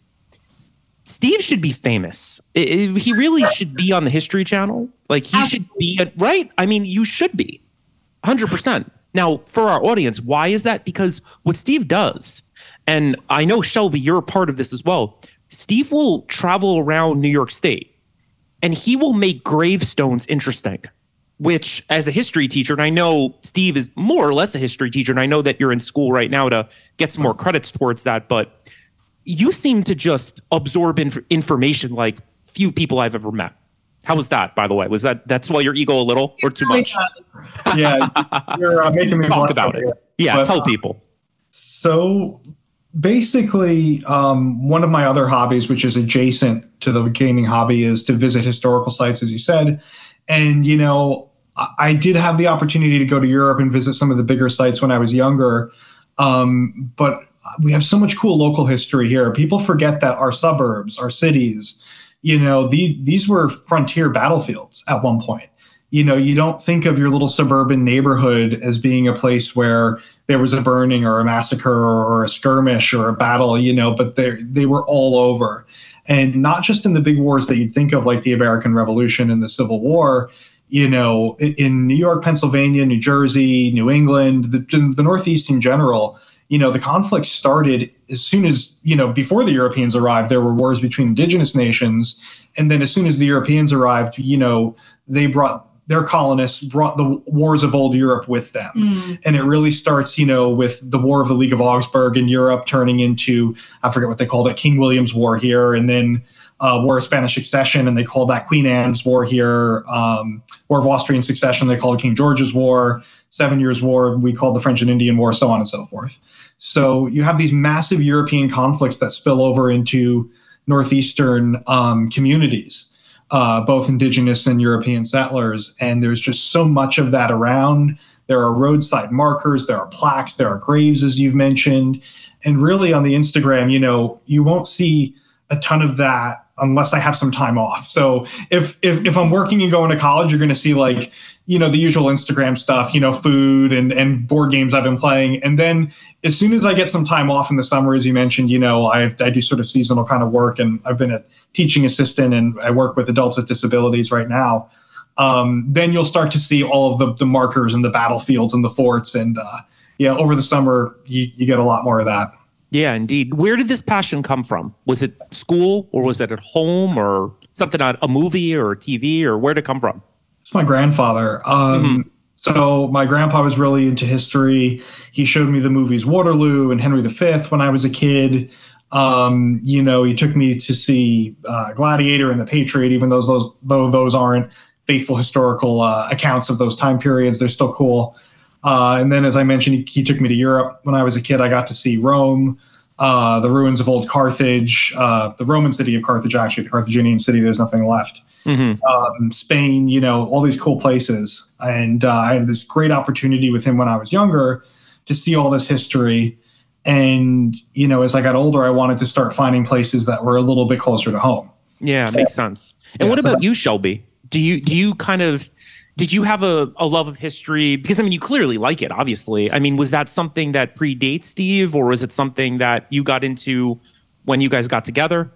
Steve should be famous. I- I- he really should be on the History Channel. Like he should be right. I mean, you should be, hundred percent. Now, for our audience, why is that? Because what Steve does, and I know Shelby, you're a part of this as well. Steve will travel around New York State, and he will make gravestones interesting which as a history teacher, and I know Steve is more or less a history teacher, and I know that you're in school right now to get some more credits towards that, but you seem to just absorb inf- information like few people I've ever met. How was that, by the way? Was that that's why your ego a little or too much? Yeah. You're uh, making me Talk about it. here. Yeah, But, tell uh, people. So basically, um, one of my other hobbies, which is adjacent to the gaming hobby, is to visit historical sites, as you said. And, you know, I, I did have the opportunity to go to Europe and visit some of the bigger sites when I was younger. Um, but we have so much cool local history here. People forget that our suburbs, our cities, you know, the, these were frontier battlefields at one point. You know, you don't think of your little suburban neighborhood as being a place where there was a burning or a massacre or a skirmish or a battle, you know, but they they were all over. And not just in the big wars that you'd think of, like the American Revolution and the Civil War, you know, in New York, Pennsylvania, New Jersey, New England, the, the Northeast in general, you know, the conflict started as soon as, you know, before the Europeans arrived, there were wars between indigenous nations. And then as soon as the Europeans arrived, you know, they brought their colonists brought the wars of old Europe with them Mm. and it really starts, you know, with the War of the League of Augsburg in Europe turning into I forget what they called it, King William's War here, and then uh, War of Spanish Succession, and they called that Queen Anne's War here. Um, War of Austrian Succession, they called it King George's War. Seven Years' War, we called the French and Indian War, so on and so forth. So you have these massive European conflicts that spill over into northeastern um, communities uh, both indigenous and European settlers. And there's just so much of that around. There are roadside markers, there are plaques, there are graves, as you've mentioned. And really on the Instagram, you know, you won't see a ton of that unless I have some time off. So if if, if I'm working and going to college, you're going to see like, you know, the usual Instagram stuff, you know, food and, and board games I've been playing. And then as soon as I get some time off in the summer, as you mentioned, you know, I, I do sort of seasonal kind of work and I've been a teaching assistant and I work with adults with disabilities right now. Um, then you'll start to see all of the, the markers and the battlefields and the forts. And uh, yeah, over the summer, you, you get a lot more of that. Yeah, indeed. Where did this passion come from? Was it school or was it at home or something on a movie or TV or where did it come from? It's my grandfather. Um, So my grandpa was really into history. He showed me the movies Waterloo and Henry V when I was a kid. Um, you know, he took me to see uh, Gladiator and The Patriot, even though those though those aren't faithful historical uh, accounts of those time periods. They're still cool. Uh, and then, as I mentioned, he, he took me to Europe when I was a kid. I got to see Rome, uh, the ruins of old Carthage, uh, the Roman city of Carthage, actually, the Carthaginian city. There's nothing left Mm-hmm. um, Spain, you know, all these cool places. And uh, I had this great opportunity with him when I was younger to see all this history. And you know, as I got older, I wanted to start finding places that were a little bit closer to home. Yeah, makes sense. And Yeah, what so about you, Shelby? Do you do you kind of did you have a, a love of history? Because I mean, you clearly like it, obviously. I mean, was that something that predates Steve, or was it something that you got into when you guys got together?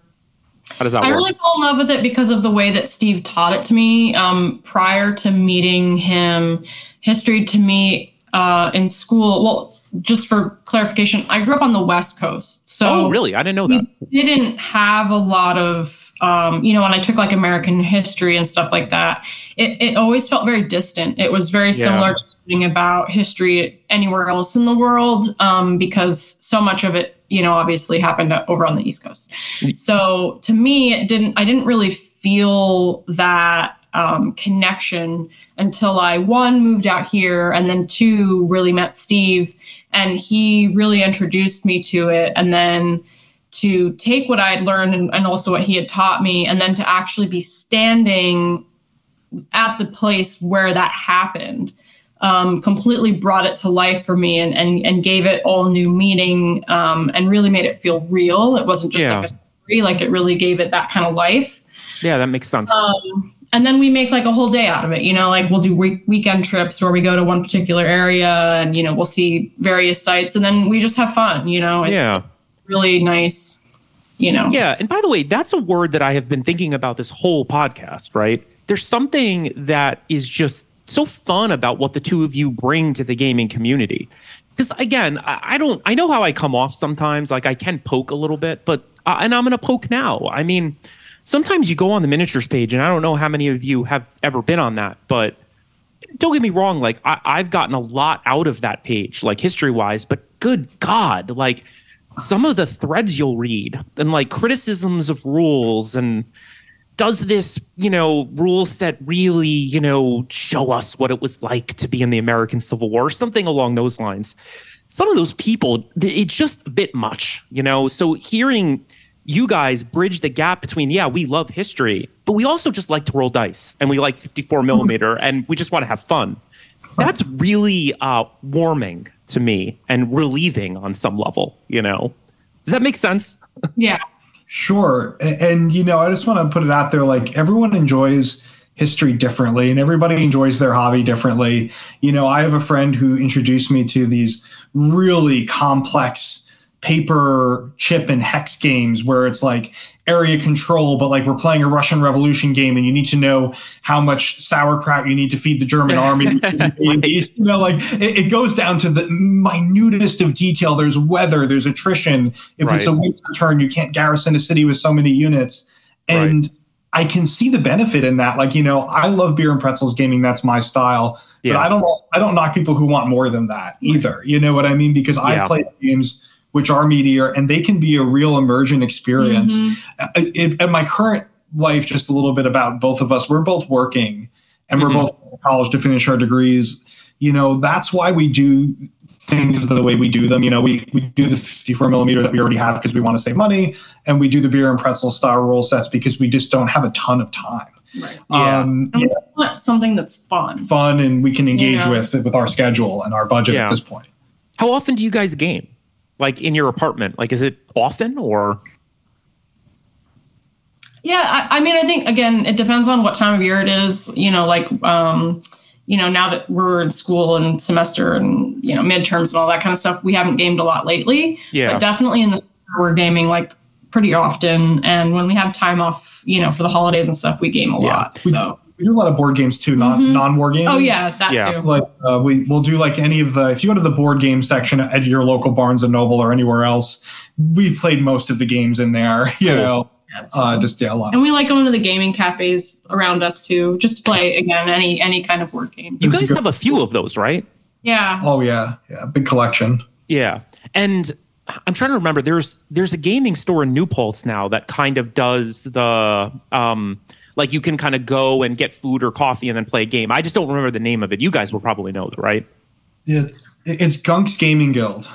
How does that work? I work? really fell in love with it because of the way that Steve taught it to me. Um, prior to meeting him, history to me uh, in school. Well, just for clarification, I grew up on the West Coast, so oh, really? I didn't know that. didn't have a lot of um, you know when i took like american history and stuff like that it, it always felt very distant. It was very Yeah. similar to reading about history anywhere else in the world um, because so much of it you know obviously happened over on the east coast. So to me it didn't i didn't really feel that um, connection until i one moved out here and then two really met steve and he really introduced me to it and then to take what I had learned and, and also what he had taught me, and then to actually be standing at the place where that happened, um, completely brought it to life for me and, and, and gave it all new meaning um, and really made it feel real. It wasn't just Yeah. like a story, like it really gave it that kind of life. Yeah, that makes sense. Um, and then we make like a whole day out of it. You know, like we'll do week- weekend trips where we go to one particular area and, you know, we'll see various sites and then we just have fun, you know, it's yeah. Really nice, you know. Yeah. And by the way, that's a word that I have been thinking about this whole podcast, right? There's something that is just so fun about what the two of you bring to the gaming community. Because again, I, don't, I know how I come off sometimes. Like I can poke a little bit, but, uh, and I'm going to poke now. I mean, sometimes you go on the miniatures page, and I don't know how many of you have ever been on that, but don't get me wrong like I, i've gotten a lot out of that page like history wise but good god like some of the threads you'll read and like criticisms of rules and does this you know rule set really you know show us what it was like to be in the american civil war something along those lines. Some of those people it's just a bit much you know? So hearing you guys bridge the gap between yeah we love history but we also just like to roll dice and we like 54 millimeter and we just want to have fun. That's really uh, warming to me and relieving on some level you know does that make sense Yeah. Sure. A- And, you know, I just want to put it out there like everyone enjoys history differently and everybody enjoys their hobby differently. You know, I have a friend who introduced me to these really complex paper chip and hex games where it's like area control, but like we're playing a Russian Revolution game and you need to know how much sauerkraut you need to feed the German army. You know, like it, it goes down to the minutest of detail. There's weather, there's attrition. If it's a Right. winter turn, you can't garrison a city with so many units. And I can see the benefit in that. Like, you know, I love beer and pretzels gaming. That's my style. Yeah. But I don't I don't knock people who want more than that either. You know what I mean? Because Yeah. I play games which are meteor and they can be a real immersion experience. Mhm. Uh, it, and my current life, just a little bit about both of us, we're both working and we're Mhm. both in college to finish our degrees. You know, that's why we do things the way we do them. You know, we, we do the 54 millimeter that we already have because we want to save money, and we do the beer and pretzel style roll sets because we just don't have a ton of time. Right. Yeah. Um, And we want something that's fun. fun and we can engage Yeah. with with our schedule and our budget Yeah. at this point. how often do you guys game like in your apartment like is it often or Yeah, I, I mean, I think again, it depends on what time of year it is. You know, like, um, you know, now that we're in school and semester and you know midterms and all that kind of stuff, we haven't gamed a lot lately. yeah But definitely in the summer, we're gaming like pretty often, and when we have time off, you know, for the holidays and stuff, we game a Yeah. lot. So, We do a lot of board games too, non Mhm. non war games. oh yeah, that Yeah. too. like uh, we we'll do like any of the if you go to the board game section at your local Barnes and Noble or anywhere else, we've played most of the games in there. You Cool. know, Yeah, uh, just yeah, a lot. and we like going to the gaming cafes around us too, just to play again any any kind of board game. you guys have a few of those right Yeah. Oh yeah, yeah, big collection. Yeah. And I'm trying to remember there's there's a gaming store in New Paltz now that kind of does the um like you can kind of go and get food or coffee and then play a game. I just don't remember the name of it. You guys will probably know, the right? Yeah, it's Gunk's Gaming Guild.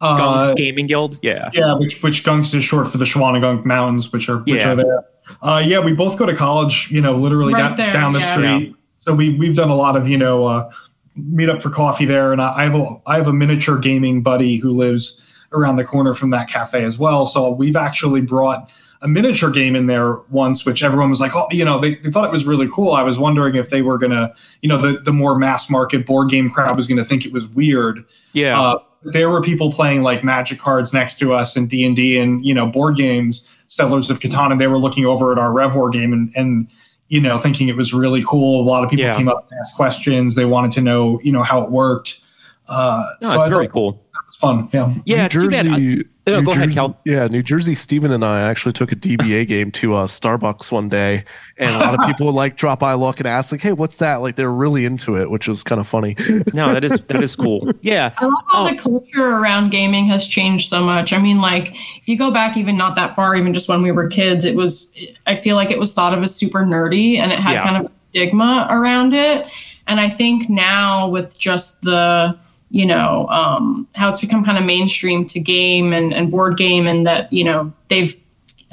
Uh, Gunk's Gaming Guild. Yeah. Yeah, which which Gunks is short for the Shawangunk Mountains, which are which Yeah. are there. Uh, yeah, we both go to college. You know, literally Right down, there, down the yeah. street. So we we've done a lot of you know uh, meet up for coffee there, and I, I have a I have a miniature gaming buddy who lives around the corner from that cafe as well. So we've actually brought a miniature game in there once, which everyone was like, oh, you know, they, they thought it was really cool. I was wondering if they were gonna, you know, the the more mass market board game crowd was gonna think it was weird. Yeah. Uh, there were people playing like magic cards next to us and d&d and you know board games settlers of catan and they were looking over at our revwar game and, and you know thinking it was really cool a lot of people Yeah. came up and asked questions they wanted to know you know how it worked uh no, so it's I very cool. it was fun yeah Yeah, New it's too bad. I- Jersey, No, New go ahead, Jersey- Cal. Yeah, New Jersey. Steven and I actually took a DBA game to uh, Starbucks one day, and a lot of people would like drop by, look, and ask like, "Hey, what's that?" Like they're really into it, which is kind of funny. no, that is that is cool. Yeah. I love how Oh. the culture around gaming has changed so much. I mean, like if you go back even not that far, even just when we were kids, it was I feel like it was thought of as super nerdy and it had Yeah. kind of a stigma around it. And I think now with just the you know um, how it's become kind of mainstream to game and, and board game, and that you know they've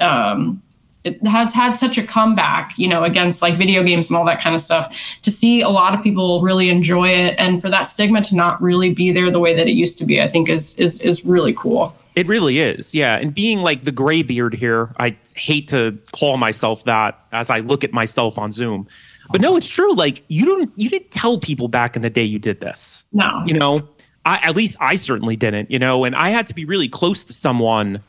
um, it has had such a comeback, you know, against like video games and all that kind of stuff. To see a lot of people really enjoy it, and for that stigma to not really be there the way that it used to be, I think is is is really cool. It really is, yeah. And being like the gray beard here, I hate to call myself that as I look at myself on Zoom. But no, it's true. Like you don't you didn't tell people back in the day you did this. No, You know, I at least I certainly didn't, you know, and I had to be really close to someone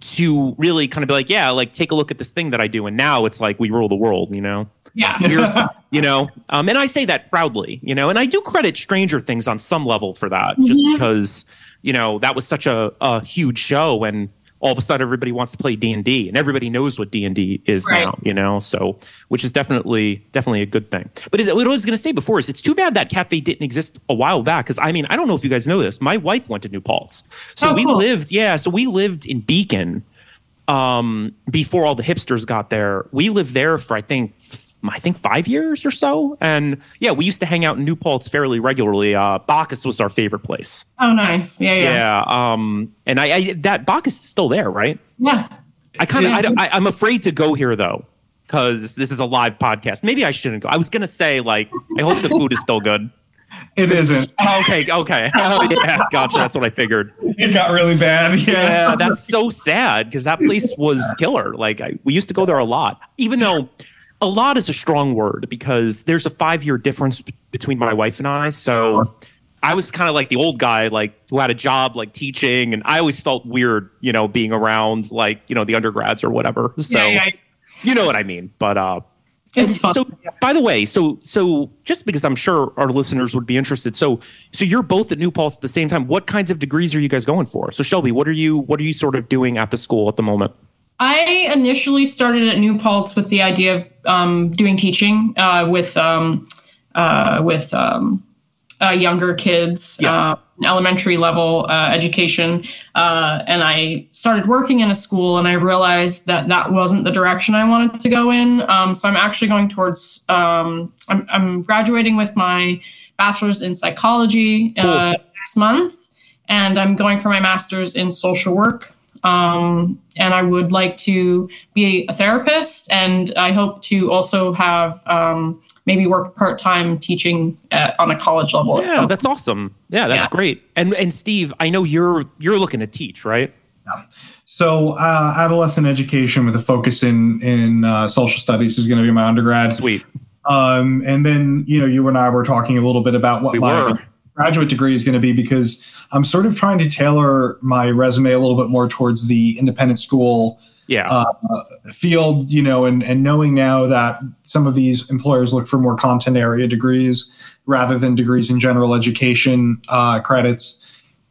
to really kind of be like, yeah, like take a look at this thing that I do. And now it's like we rule the world, you know. yeah, you know um, and i say that proudly you know and i do credit stranger things on some level for that just Mhm. because you know that was such a, a huge show and all of a sudden everybody wants to play d&d and everybody knows what d&d is Right. now you know so which is definitely definitely a good thing but is, what i was going to say before is it's too bad that cafe didn't exist a while back because i mean i don't know if you guys know this my wife went to new paltz so Oh, we cool. lived yeah so we lived in beacon um, before all the hipsters got there. We lived there for I think I think five years or so, and yeah, we used to hang out in New Paltz fairly regularly. Uh, Bacchus was our favorite place. oh nice, yeah, yeah, Yeah, um, and I, I that Bacchus is still there, right? yeah. I kind of Yeah. I, I, I'm afraid to go here though because this is a live podcast. Maybe I shouldn't go. I was gonna say like I hope the food is still good. it isn't Oh, okay, okay, oh, yeah, gotcha. That's what I figured. it got really bad yeah, Yeah, that's so sad because that place was killer. Like I, we used to go there a lot, even though a lot is a strong word because there's a five year difference b- between my wife and I. So I was kind of like the old guy, like who had a job like teaching, and I always felt weird, you know, being around like you know the undergrads or whatever. So yeah, yeah. you know what I mean. But uh, It's fun. So, by the way, so so just because I'm sure our listeners would be interested, so so you're both at New Paltz at the same time. What kinds of degrees are you guys going for? So Shelby, what are you what are you sort of doing at the school at the moment? I initially started at New Paltz with the idea of um, doing teaching uh, with um, uh, with um, uh, younger kids, Yeah. uh, elementary level uh, education, uh, and I started working in a school, and I realized that that wasn't the direction I wanted to go in. Um, so I'm actually going towards um, I'm, I'm graduating with my bachelor's in psychology Cool. uh, next month, and I'm going for my master's in social work um, and I would like to be a therapist, and I hope to also have um, maybe work part time teaching at, on a college level. Yeah, some that's awesome. Yeah, that's Yeah. great. And and Steve, I know you're you're looking to teach, right? Yeah. so uh, adolescent education with a focus in in uh, social studies is going to be my undergrad Sweet. Um, and then, you know, you and I were talking a little bit about what We my were. Graduate degree is going to be because I'm sort of trying to tailor my resume a little bit more towards the independent school Yeah. uh, field, you know, and, and knowing now that some of these employers look for more content area degrees rather than degrees in general education uh, credits,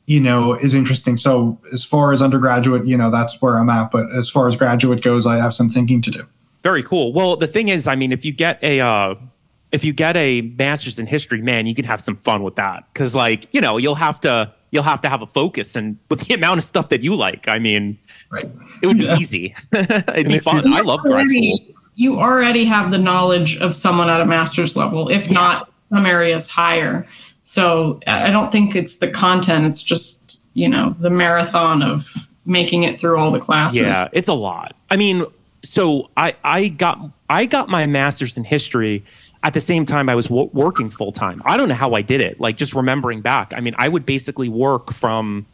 you know, is interesting. So as far as undergraduate, you know, that's where I'm at. But as far as graduate goes, I have some thinking to do. Very cool. Well, the thing is, I mean, if you get a uh, if you get a master's in history, man, you can have some fun with that because, like, you know, you'll have to you'll have to have a focus, and with the amount of stuff that you like, I mean, Right. it would be Yeah. easy. It'd be fun. I love grad school. you already have the knowledge of someone at a master's level, if not some areas higher. So I I don't think it's the content; it's just you know the marathon of making it through all the classes. Yeah, it's a lot. I mean, so I I got I got my master's in history. At the same time, I was w- working full time. I don't know how I did it. Like just remembering back, I mean, I would basically work from,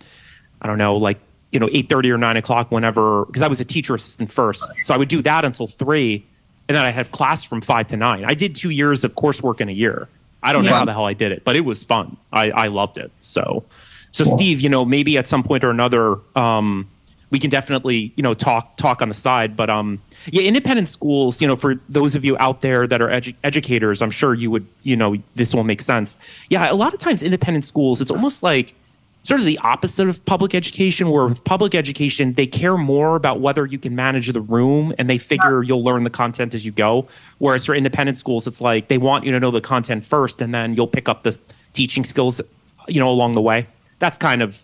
I don't know, like you know, eight thirty or nine o'clock, whenever, because I was a teacher assistant first. So I would do that until three, and then I had class from five to nine. I did two years of coursework in a year. I don't know how the hell I did it, but it was fun. I, I loved it. So, so Steve, you know, maybe at some point or another, um, we can definitely, you know, talk talk on the side. But um, yeah, independent schools, you know, for those of you out there that are edu- educators, I'm sure you would, you know, this will make sense. Yeah, a lot of times independent schools, it's almost like sort of the opposite of public education, where with public education, they care more about whether you can manage the room and they figure you'll learn the content as you go. Whereas for independent schools, it's like they want you to know the content first and then you'll pick up the teaching skills, you know, along the way. That's kind of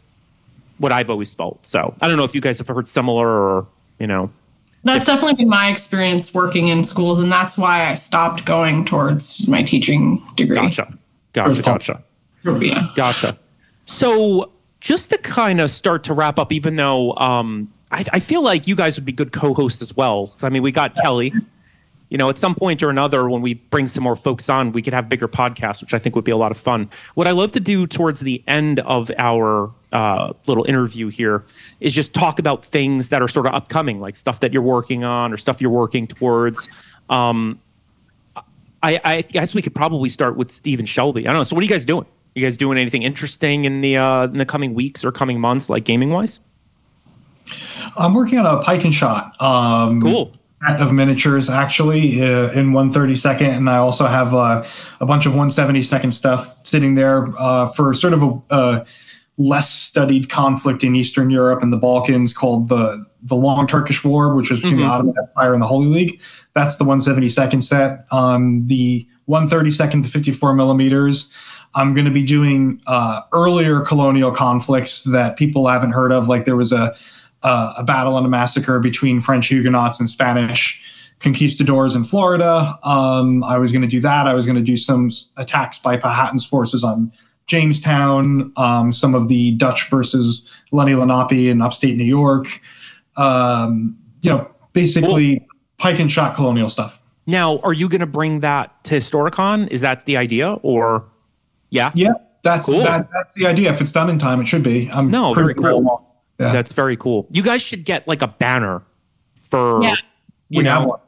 what I've always felt. So I don't know if you guys have heard similar or, you know, That's definitely been my experience working in schools, and that's why I stopped going towards my teaching degree. gotcha. Gotcha. Gotcha. Yeah. Gotcha. So just to kind of start to wrap up, even though um, I, I feel like you guys would be good co-hosts as well. I mean, we got Kelly. You know, at some point or another, when we bring some more folks on, we could have bigger podcasts, which I think would be a lot of fun. What I love to do towards the end of our uh, little interview here is just talk about things that are sort of upcoming, like stuff that you're working on or stuff you're working towards. Um, I, I guess we could probably start with Steve and Shelby. I don't know. So, what are you guys doing? You guys doing anything interesting in the uh, in the coming weeks or coming months, like gaming wise? I'm working on a pike and shot. Um, Cool. Set of miniatures actually uh, in 132nd, and I also have uh, a bunch of 172nd stuff sitting there uh, for sort of a, a less studied conflict in Eastern Europe and the Balkans called the the Long Turkish War, which was between the Mhm. Ottoman Empire and the Holy League. That's the 172nd set. Um, the 132nd to 54 millimeters. I'm going to be doing uh, earlier colonial conflicts that people haven't heard of, like there was a uh, a battle and a massacre between French Huguenots and Spanish conquistadors in Florida. Um, I was going to do that. I was going to do some attacks by Powhatan's forces on Jamestown, um, some of the Dutch versus Lenny Lenape in upstate New York. Um, you know, basically pike and shot colonial stuff. Now, are you going to bring that to Historicon? Is that the idea, or yeah, Yeah, that's Cool. that, that's the idea. If it's done in time, it should be. I'm No, pretty very cool. Yeah, that's very cool. You guys should get like a banner for. Yeah. You we know.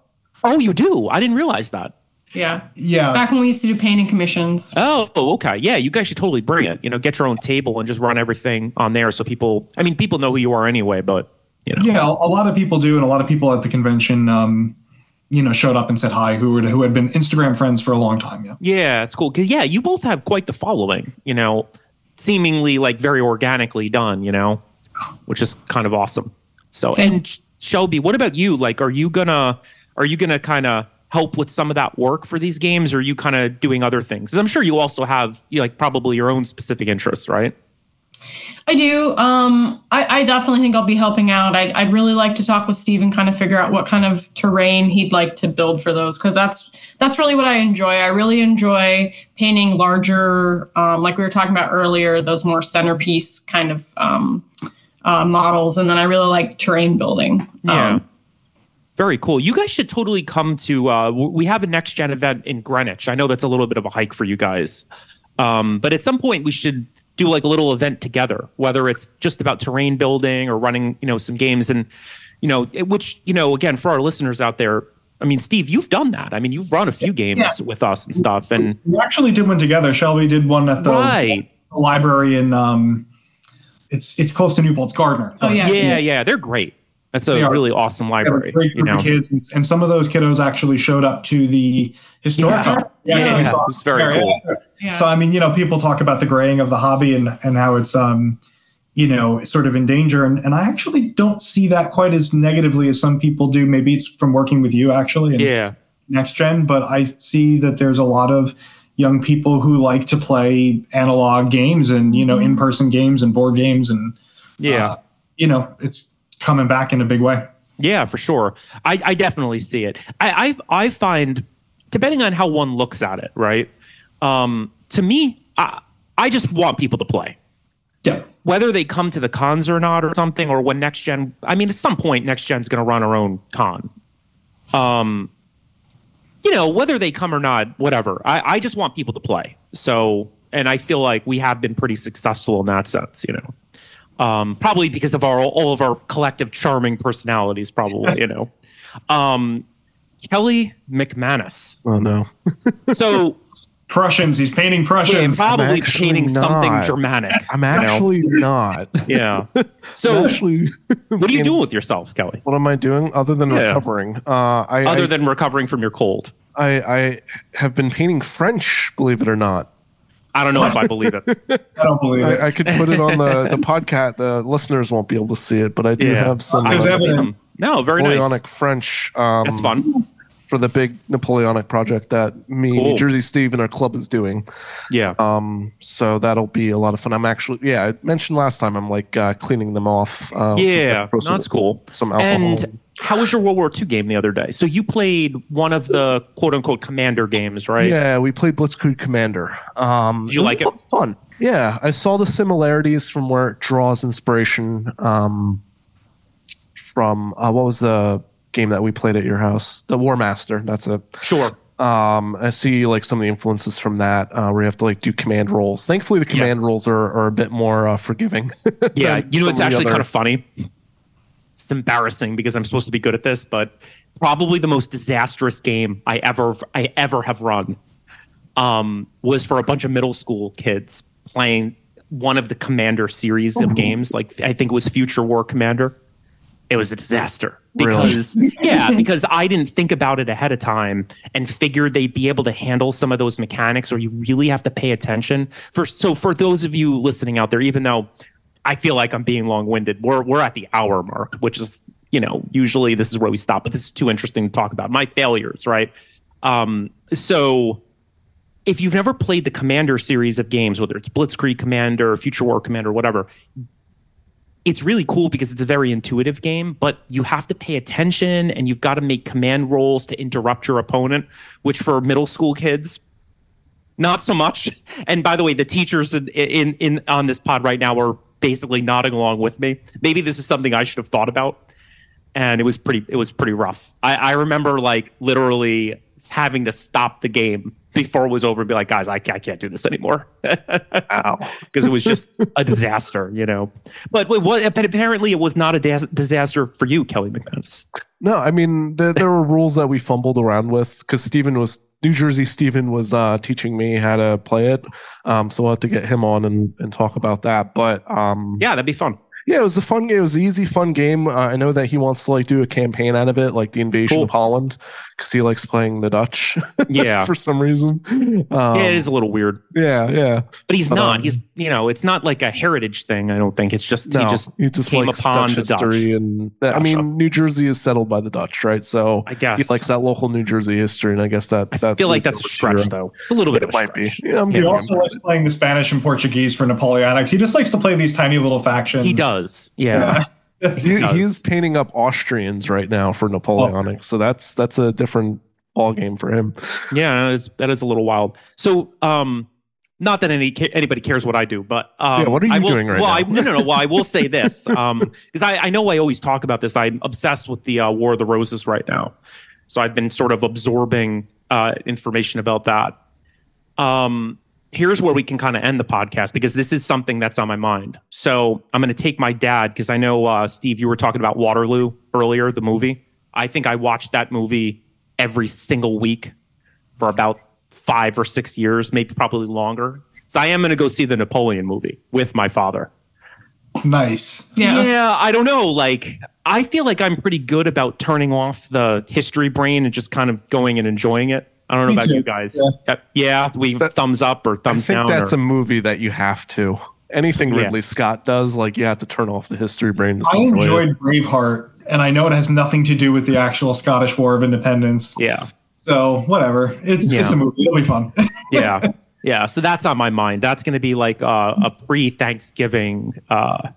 Oh, you do. I didn't realize that. Yeah. Yeah, Back when we used to do painting commissions. Oh, okay. Yeah, you guys should totally bring it. You know, get your own table and just run everything on there so people. I mean, people know who you are anyway, but you know. Yeah, a lot of people do, and a lot of people at the convention, um, you know, showed up and said hi, who were who had been Instagram friends for a long time. Yeah, Yeah, it's cool because yeah, you both have quite the following. You know, seemingly like very organically done. You know, which is kind of awesome. So, Okay. and Shelby, what about you? Like, are you gonna are you gonna kind of help with some of that work for these games, or are you kind of doing other things? Because I'm sure you also have you like probably your own specific interests, right? I do. Um, I, I definitely think I'll be helping out. I'd, I'd really like to talk with Steve and kind of figure out what kind of terrain he'd like to build for those because that's that's really what I enjoy. I really enjoy painting larger, um, like we were talking about earlier, those more centerpiece kind of um, uh, models, and then I really like terrain building. Yeah. Um, Very cool. You guys should totally come to. Uh, we have a next gen event in Greenwich. I know that's a little bit of a hike for you guys, um, but at some point we should do like a little event together, whether it's just about terrain building or running, you know, some games, and you know, it- which you know, again, for our listeners out there, I mean, Steve, you've done that. I mean, you've run a few games Yeah. with us and stuff, and we actually did one together. Shelby did one at the right, library in um, it's it's close to Newport. It's Gardner. Oh, yeah. yeah, yeah, they're great. That's a really awesome library. a great You group know, kids, and, and some of those kiddos actually showed up to the historic. Yeah. Yeah, we yeah, saw- it's very cool. yeah. So I mean, you know, people talk about the graying of the hobby and and how it's um, you know, sort of in danger, and and I actually don't see that quite as negatively as some people do. Maybe it's from working with you actually. And yeah, Next gen, but I see that there's a lot of young people who like to play analog games and you know Mhm. in-person games and board games and yeah. uh, you know it's coming back in a big way. Yeah, for sure. I, I definitely see it. I, I I find, depending on how one looks at it, right? Um, to me, I, I just want people to play, Yeah, whether they come to the cons or not, or something, or when next gen. I mean, at some point, next gen's going to run our own con. Um, you know, whether they come or not, whatever. I, I just want people to play. So, and I feel like we have been pretty successful in that sense, you know. Um, probably because of our all of our collective charming personalities, probably, you know. Um, Kelly McManus. Oh no. So Prussians. He's painting yeah, Prussians. probably actually painting something. Germanic. I'm actually not. Yeah. So actually, what are you doing with yourself, Kelly? What am I doing other than Yeah. recovering? Uh, I, Other I, than recovering from your cold. I I have been painting French. Believe it or not. I don't know if I believe it. I don't believe it. I, I could put it on the the podcast. The listeners won't be able to see it, but I do Yeah. have some There's uh, evidence. No, very nice. Napoleonic French. Um, That's fun. For the big Napoleonic project that me, Cool. New Jersey Steve, and our club is doing. Yeah. Um, so that'll be a lot of fun. I'm actually, yeah, I mentioned last time I'm like uh, cleaning them off. Uh, Yeah, some, no, that's cool. Some alcohol. And how was your World War II game the other day? So you played one of the quote unquote commander games, right? Yeah, we played Blitzkrieg Commander. Um, Did you was like it? a lot of Fun. Yeah, I saw the similarities from where it draws inspiration um, from. Uh, what was the game that we played at your house? The Warmaster. That's a. Sure. Um, I see like some of the influences from that uh, where you have to like do command rolls. Thankfully, the Yeah. command rolls are, are a bit more uh, forgiving. Yeah. You know, it's actually other- kind of funny. It's embarrassing because I'm supposed to be good at this, but probably the most disastrous game I ever I ever have run um, was for a bunch of middle school kids playing one of the Commander series of games. Like I think it was Future War Commander. It was a disaster Really? because yeah, because I didn't think about it ahead of time and figured they'd be able to handle some of those mechanics, or you really have to pay attention. For so for those of you listening out there, even though I feel like I'm being long winded, we're we're at the hour mark, which is you know usually this is where we stop, but this is too interesting to talk about my failures, right? Um, so if you've never played the Commander series of games, whether it's Blitzkrieg Commander, Future War Commander, whatever, it's really cool because it's a very intuitive game, but you have to pay attention and you've got to make command rolls to interrupt your opponent, which for middle school kids, not so much. And by the way, the teachers in, in, in on this pod right now are basically nodding along with me. Maybe this is something I should have thought about. And it was pretty it was pretty rough. I, I remember like literally having to stop the game before it was over and be like, guys, I, I can't do this anymore. Because it was just a disaster, you know. But wait, what, but apparently it was not a da- disaster for you, Kelly McManus. No, I mean there, there were rules that we fumbled around with because Steven was New Jersey. Stephen was uh, teaching me how to play it, um, so we'll have to get him on and, and talk about that. But um, Yeah, that'd be fun. Yeah, it was a fun game. It was an easy, fun game. Uh, I know that he wants to like do a campaign out of it, like the invasion Cool. of Holland, because he likes playing the Dutch Yeah. for some reason. Um, yeah, it is a little weird. Yeah, yeah. But he's But, not. um, he's you know, it's not like a heritage thing. I don't think it's just No, he just he just came likes upon Dutch the Dutch. history, and I Gotcha. mean, New Jersey is settled by the Dutch, right? So I guess he likes that local New Jersey history, and I guess that I that feel like that's a stretch though. It's a little bit It of a might be. stretch. Yeah, I'm He also likes playing the Spanish and Portuguese for Napoleonics. He just likes to play these tiny little factions. He does. Yeah. He, does. he's painting up Austrians right now for Napoleonic, so that's that's a different ball game for him. Yeah, that is, that is a little wild. So, um, not that any anybody cares what I do, but um, Yeah, what are you I will, doing right well, now? I, no, no, no. Well, I will say this um, because I, I know I always talk about this. I'm obsessed with the uh, War of the Roses right now, so I've been sort of absorbing uh, information about that. Um, here's where we can kind of end the podcast because this is something that's on my mind. So I'm going to take my dad because I know uh, Steve, you were talking about Waterloo earlier, the movie. I think I watched that movie every single week for about five or six years, maybe probably longer. So I am going to go see the Napoleon movie with my father. Nice. Yeah. I don't know. Like, I feel like I'm pretty good about turning off the history brain and just kind of going and enjoying it. I don't know Me about too. you guys. Yeah. Yeah, we That- thumbs up or I thumbs think down. that's or- a movie that you have to. Anything Yeah. Ridley Scott does, like you have to turn off the history brain. To I enjoy it. enjoyed Braveheart, and I know it has nothing to do with the actual Scottish War of Independence. yeah, So whatever. It's Yeah. just a movie. It'll be fun. yeah, yeah. So that's on my mind. That's going to be like uh, a pre-Thanksgiving uh,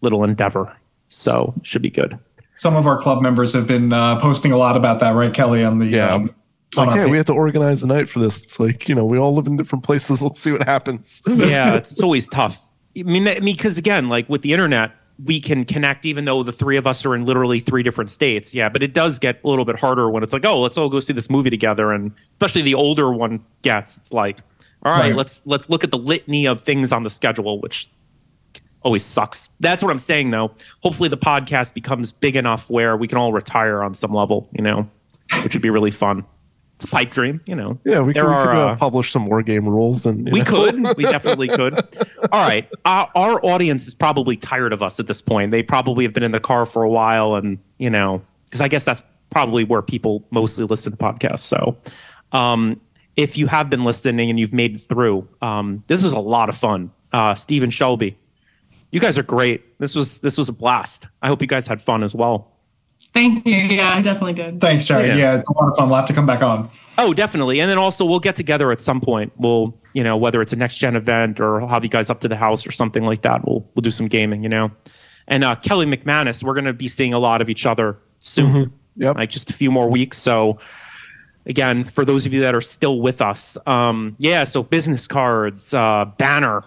little endeavor. So should be good. Some of our club members have been uh, posting a lot about that, right, Kelly? On the Yeah. um, on Like, our yeah, page. we have to organize a night for this. It's like you know, we all live in different places. Let's see what happens. yeah, it's always tough. I mean, I mean, because again, like with the internet, we can connect even though the three of us are in literally three different states. Yeah, but it does get a little bit harder when it's like, oh, let's all go see this movie together and especially the older one gets. It's like, all right, Right. let's let's look at the litany of things on the schedule which always sucks. That's what I'm saying though. Hopefully the podcast becomes big enough where we can all retire on some level, you know, which would be really fun. It's a pipe dream, you know. Yeah, we could, There we could uh, uh, publish some war game rules and We know. could. We definitely could. All right. Our, our audience is probably tired of us at this point. They probably have been in the car for a while, and you know, because I guess that's probably where people mostly listen to podcasts. So, um, if you have been listening and you've made it through, um, this was a lot of fun. Uh, Steve Shelby, you guys are great. This was this was a blast. I hope you guys had fun as well. Thank you. Yeah, I definitely did. Thanks, Jared. Yeah. Yeah. it's a lot of fun. We'll have to come back on. Oh, definitely. And then also we'll get together at some point. We'll, you know, whether it's a next gen event or I'll have you guys up to the house or something like that. We'll we'll do some gaming, you know. And uh, Kelly McManus, we're going to be seeing a lot of each other soon, Yep. like just a few more weeks. So, again, for those of you that are still with us, um, yeah. So business cards, uh, banner,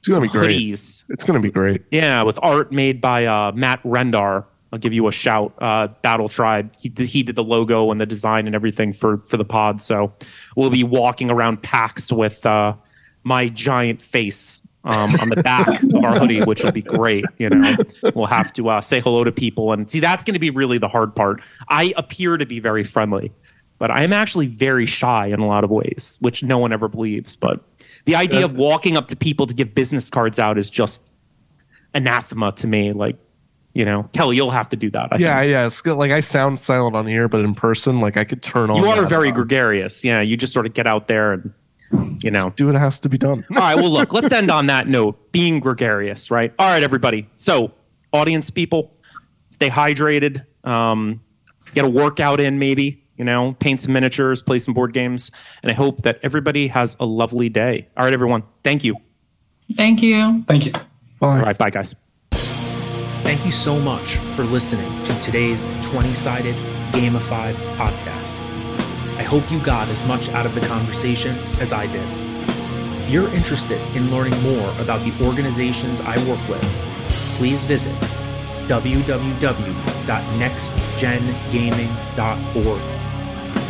It's gonna be great. hoodies, It's gonna be great. yeah, with art made by uh, Matt Rendar. I'll give you a shout. Uh, Battle Tribe. He did, he did the logo and the design and everything for for the pod. So we'll be walking around PAX with uh, my giant face um, on the back of our hoodie, which will be great. You know, we'll have to uh, say hello to people and see. That's going to be really the hard part. I appear to be very friendly, but I am actually very shy in a lot of ways, which no one ever believes. But the idea of walking up to people to give business cards out is just anathema to me. Like, you know, Kelly, you'll have to do that. I Yeah, think. yeah. It's good. like I sound silent on here, but in person, like I could turn on. you are very uh, gregarious. Yeah, you just sort of get out there and, you know. Do what has to be done. All right, well, look, let's end on that note being gregarious, right? All right, everybody. So, audience people, stay hydrated, um, get a workout in, maybe, you know, paint some miniatures, play some board games. And I hope that everybody has a lovely day. All right, everyone. Thank you. Thank you. Thank you. Bye. All right, bye, guys. Thank you so much for listening to today's 20 sided gamified podcast. I hope you got as much out of the conversation as I did. If you're interested in learning more about the organizations I work with, please visit www.nextgengaming.org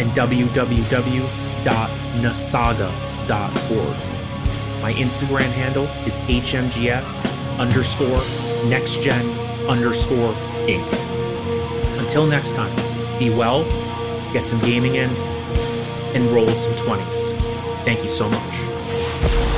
and www.nasaga.org. My Instagram handle is hmgs underscore nextgen underscore inc. Until next time, be well, get some gaming in, and roll some 20s. Thank you so much.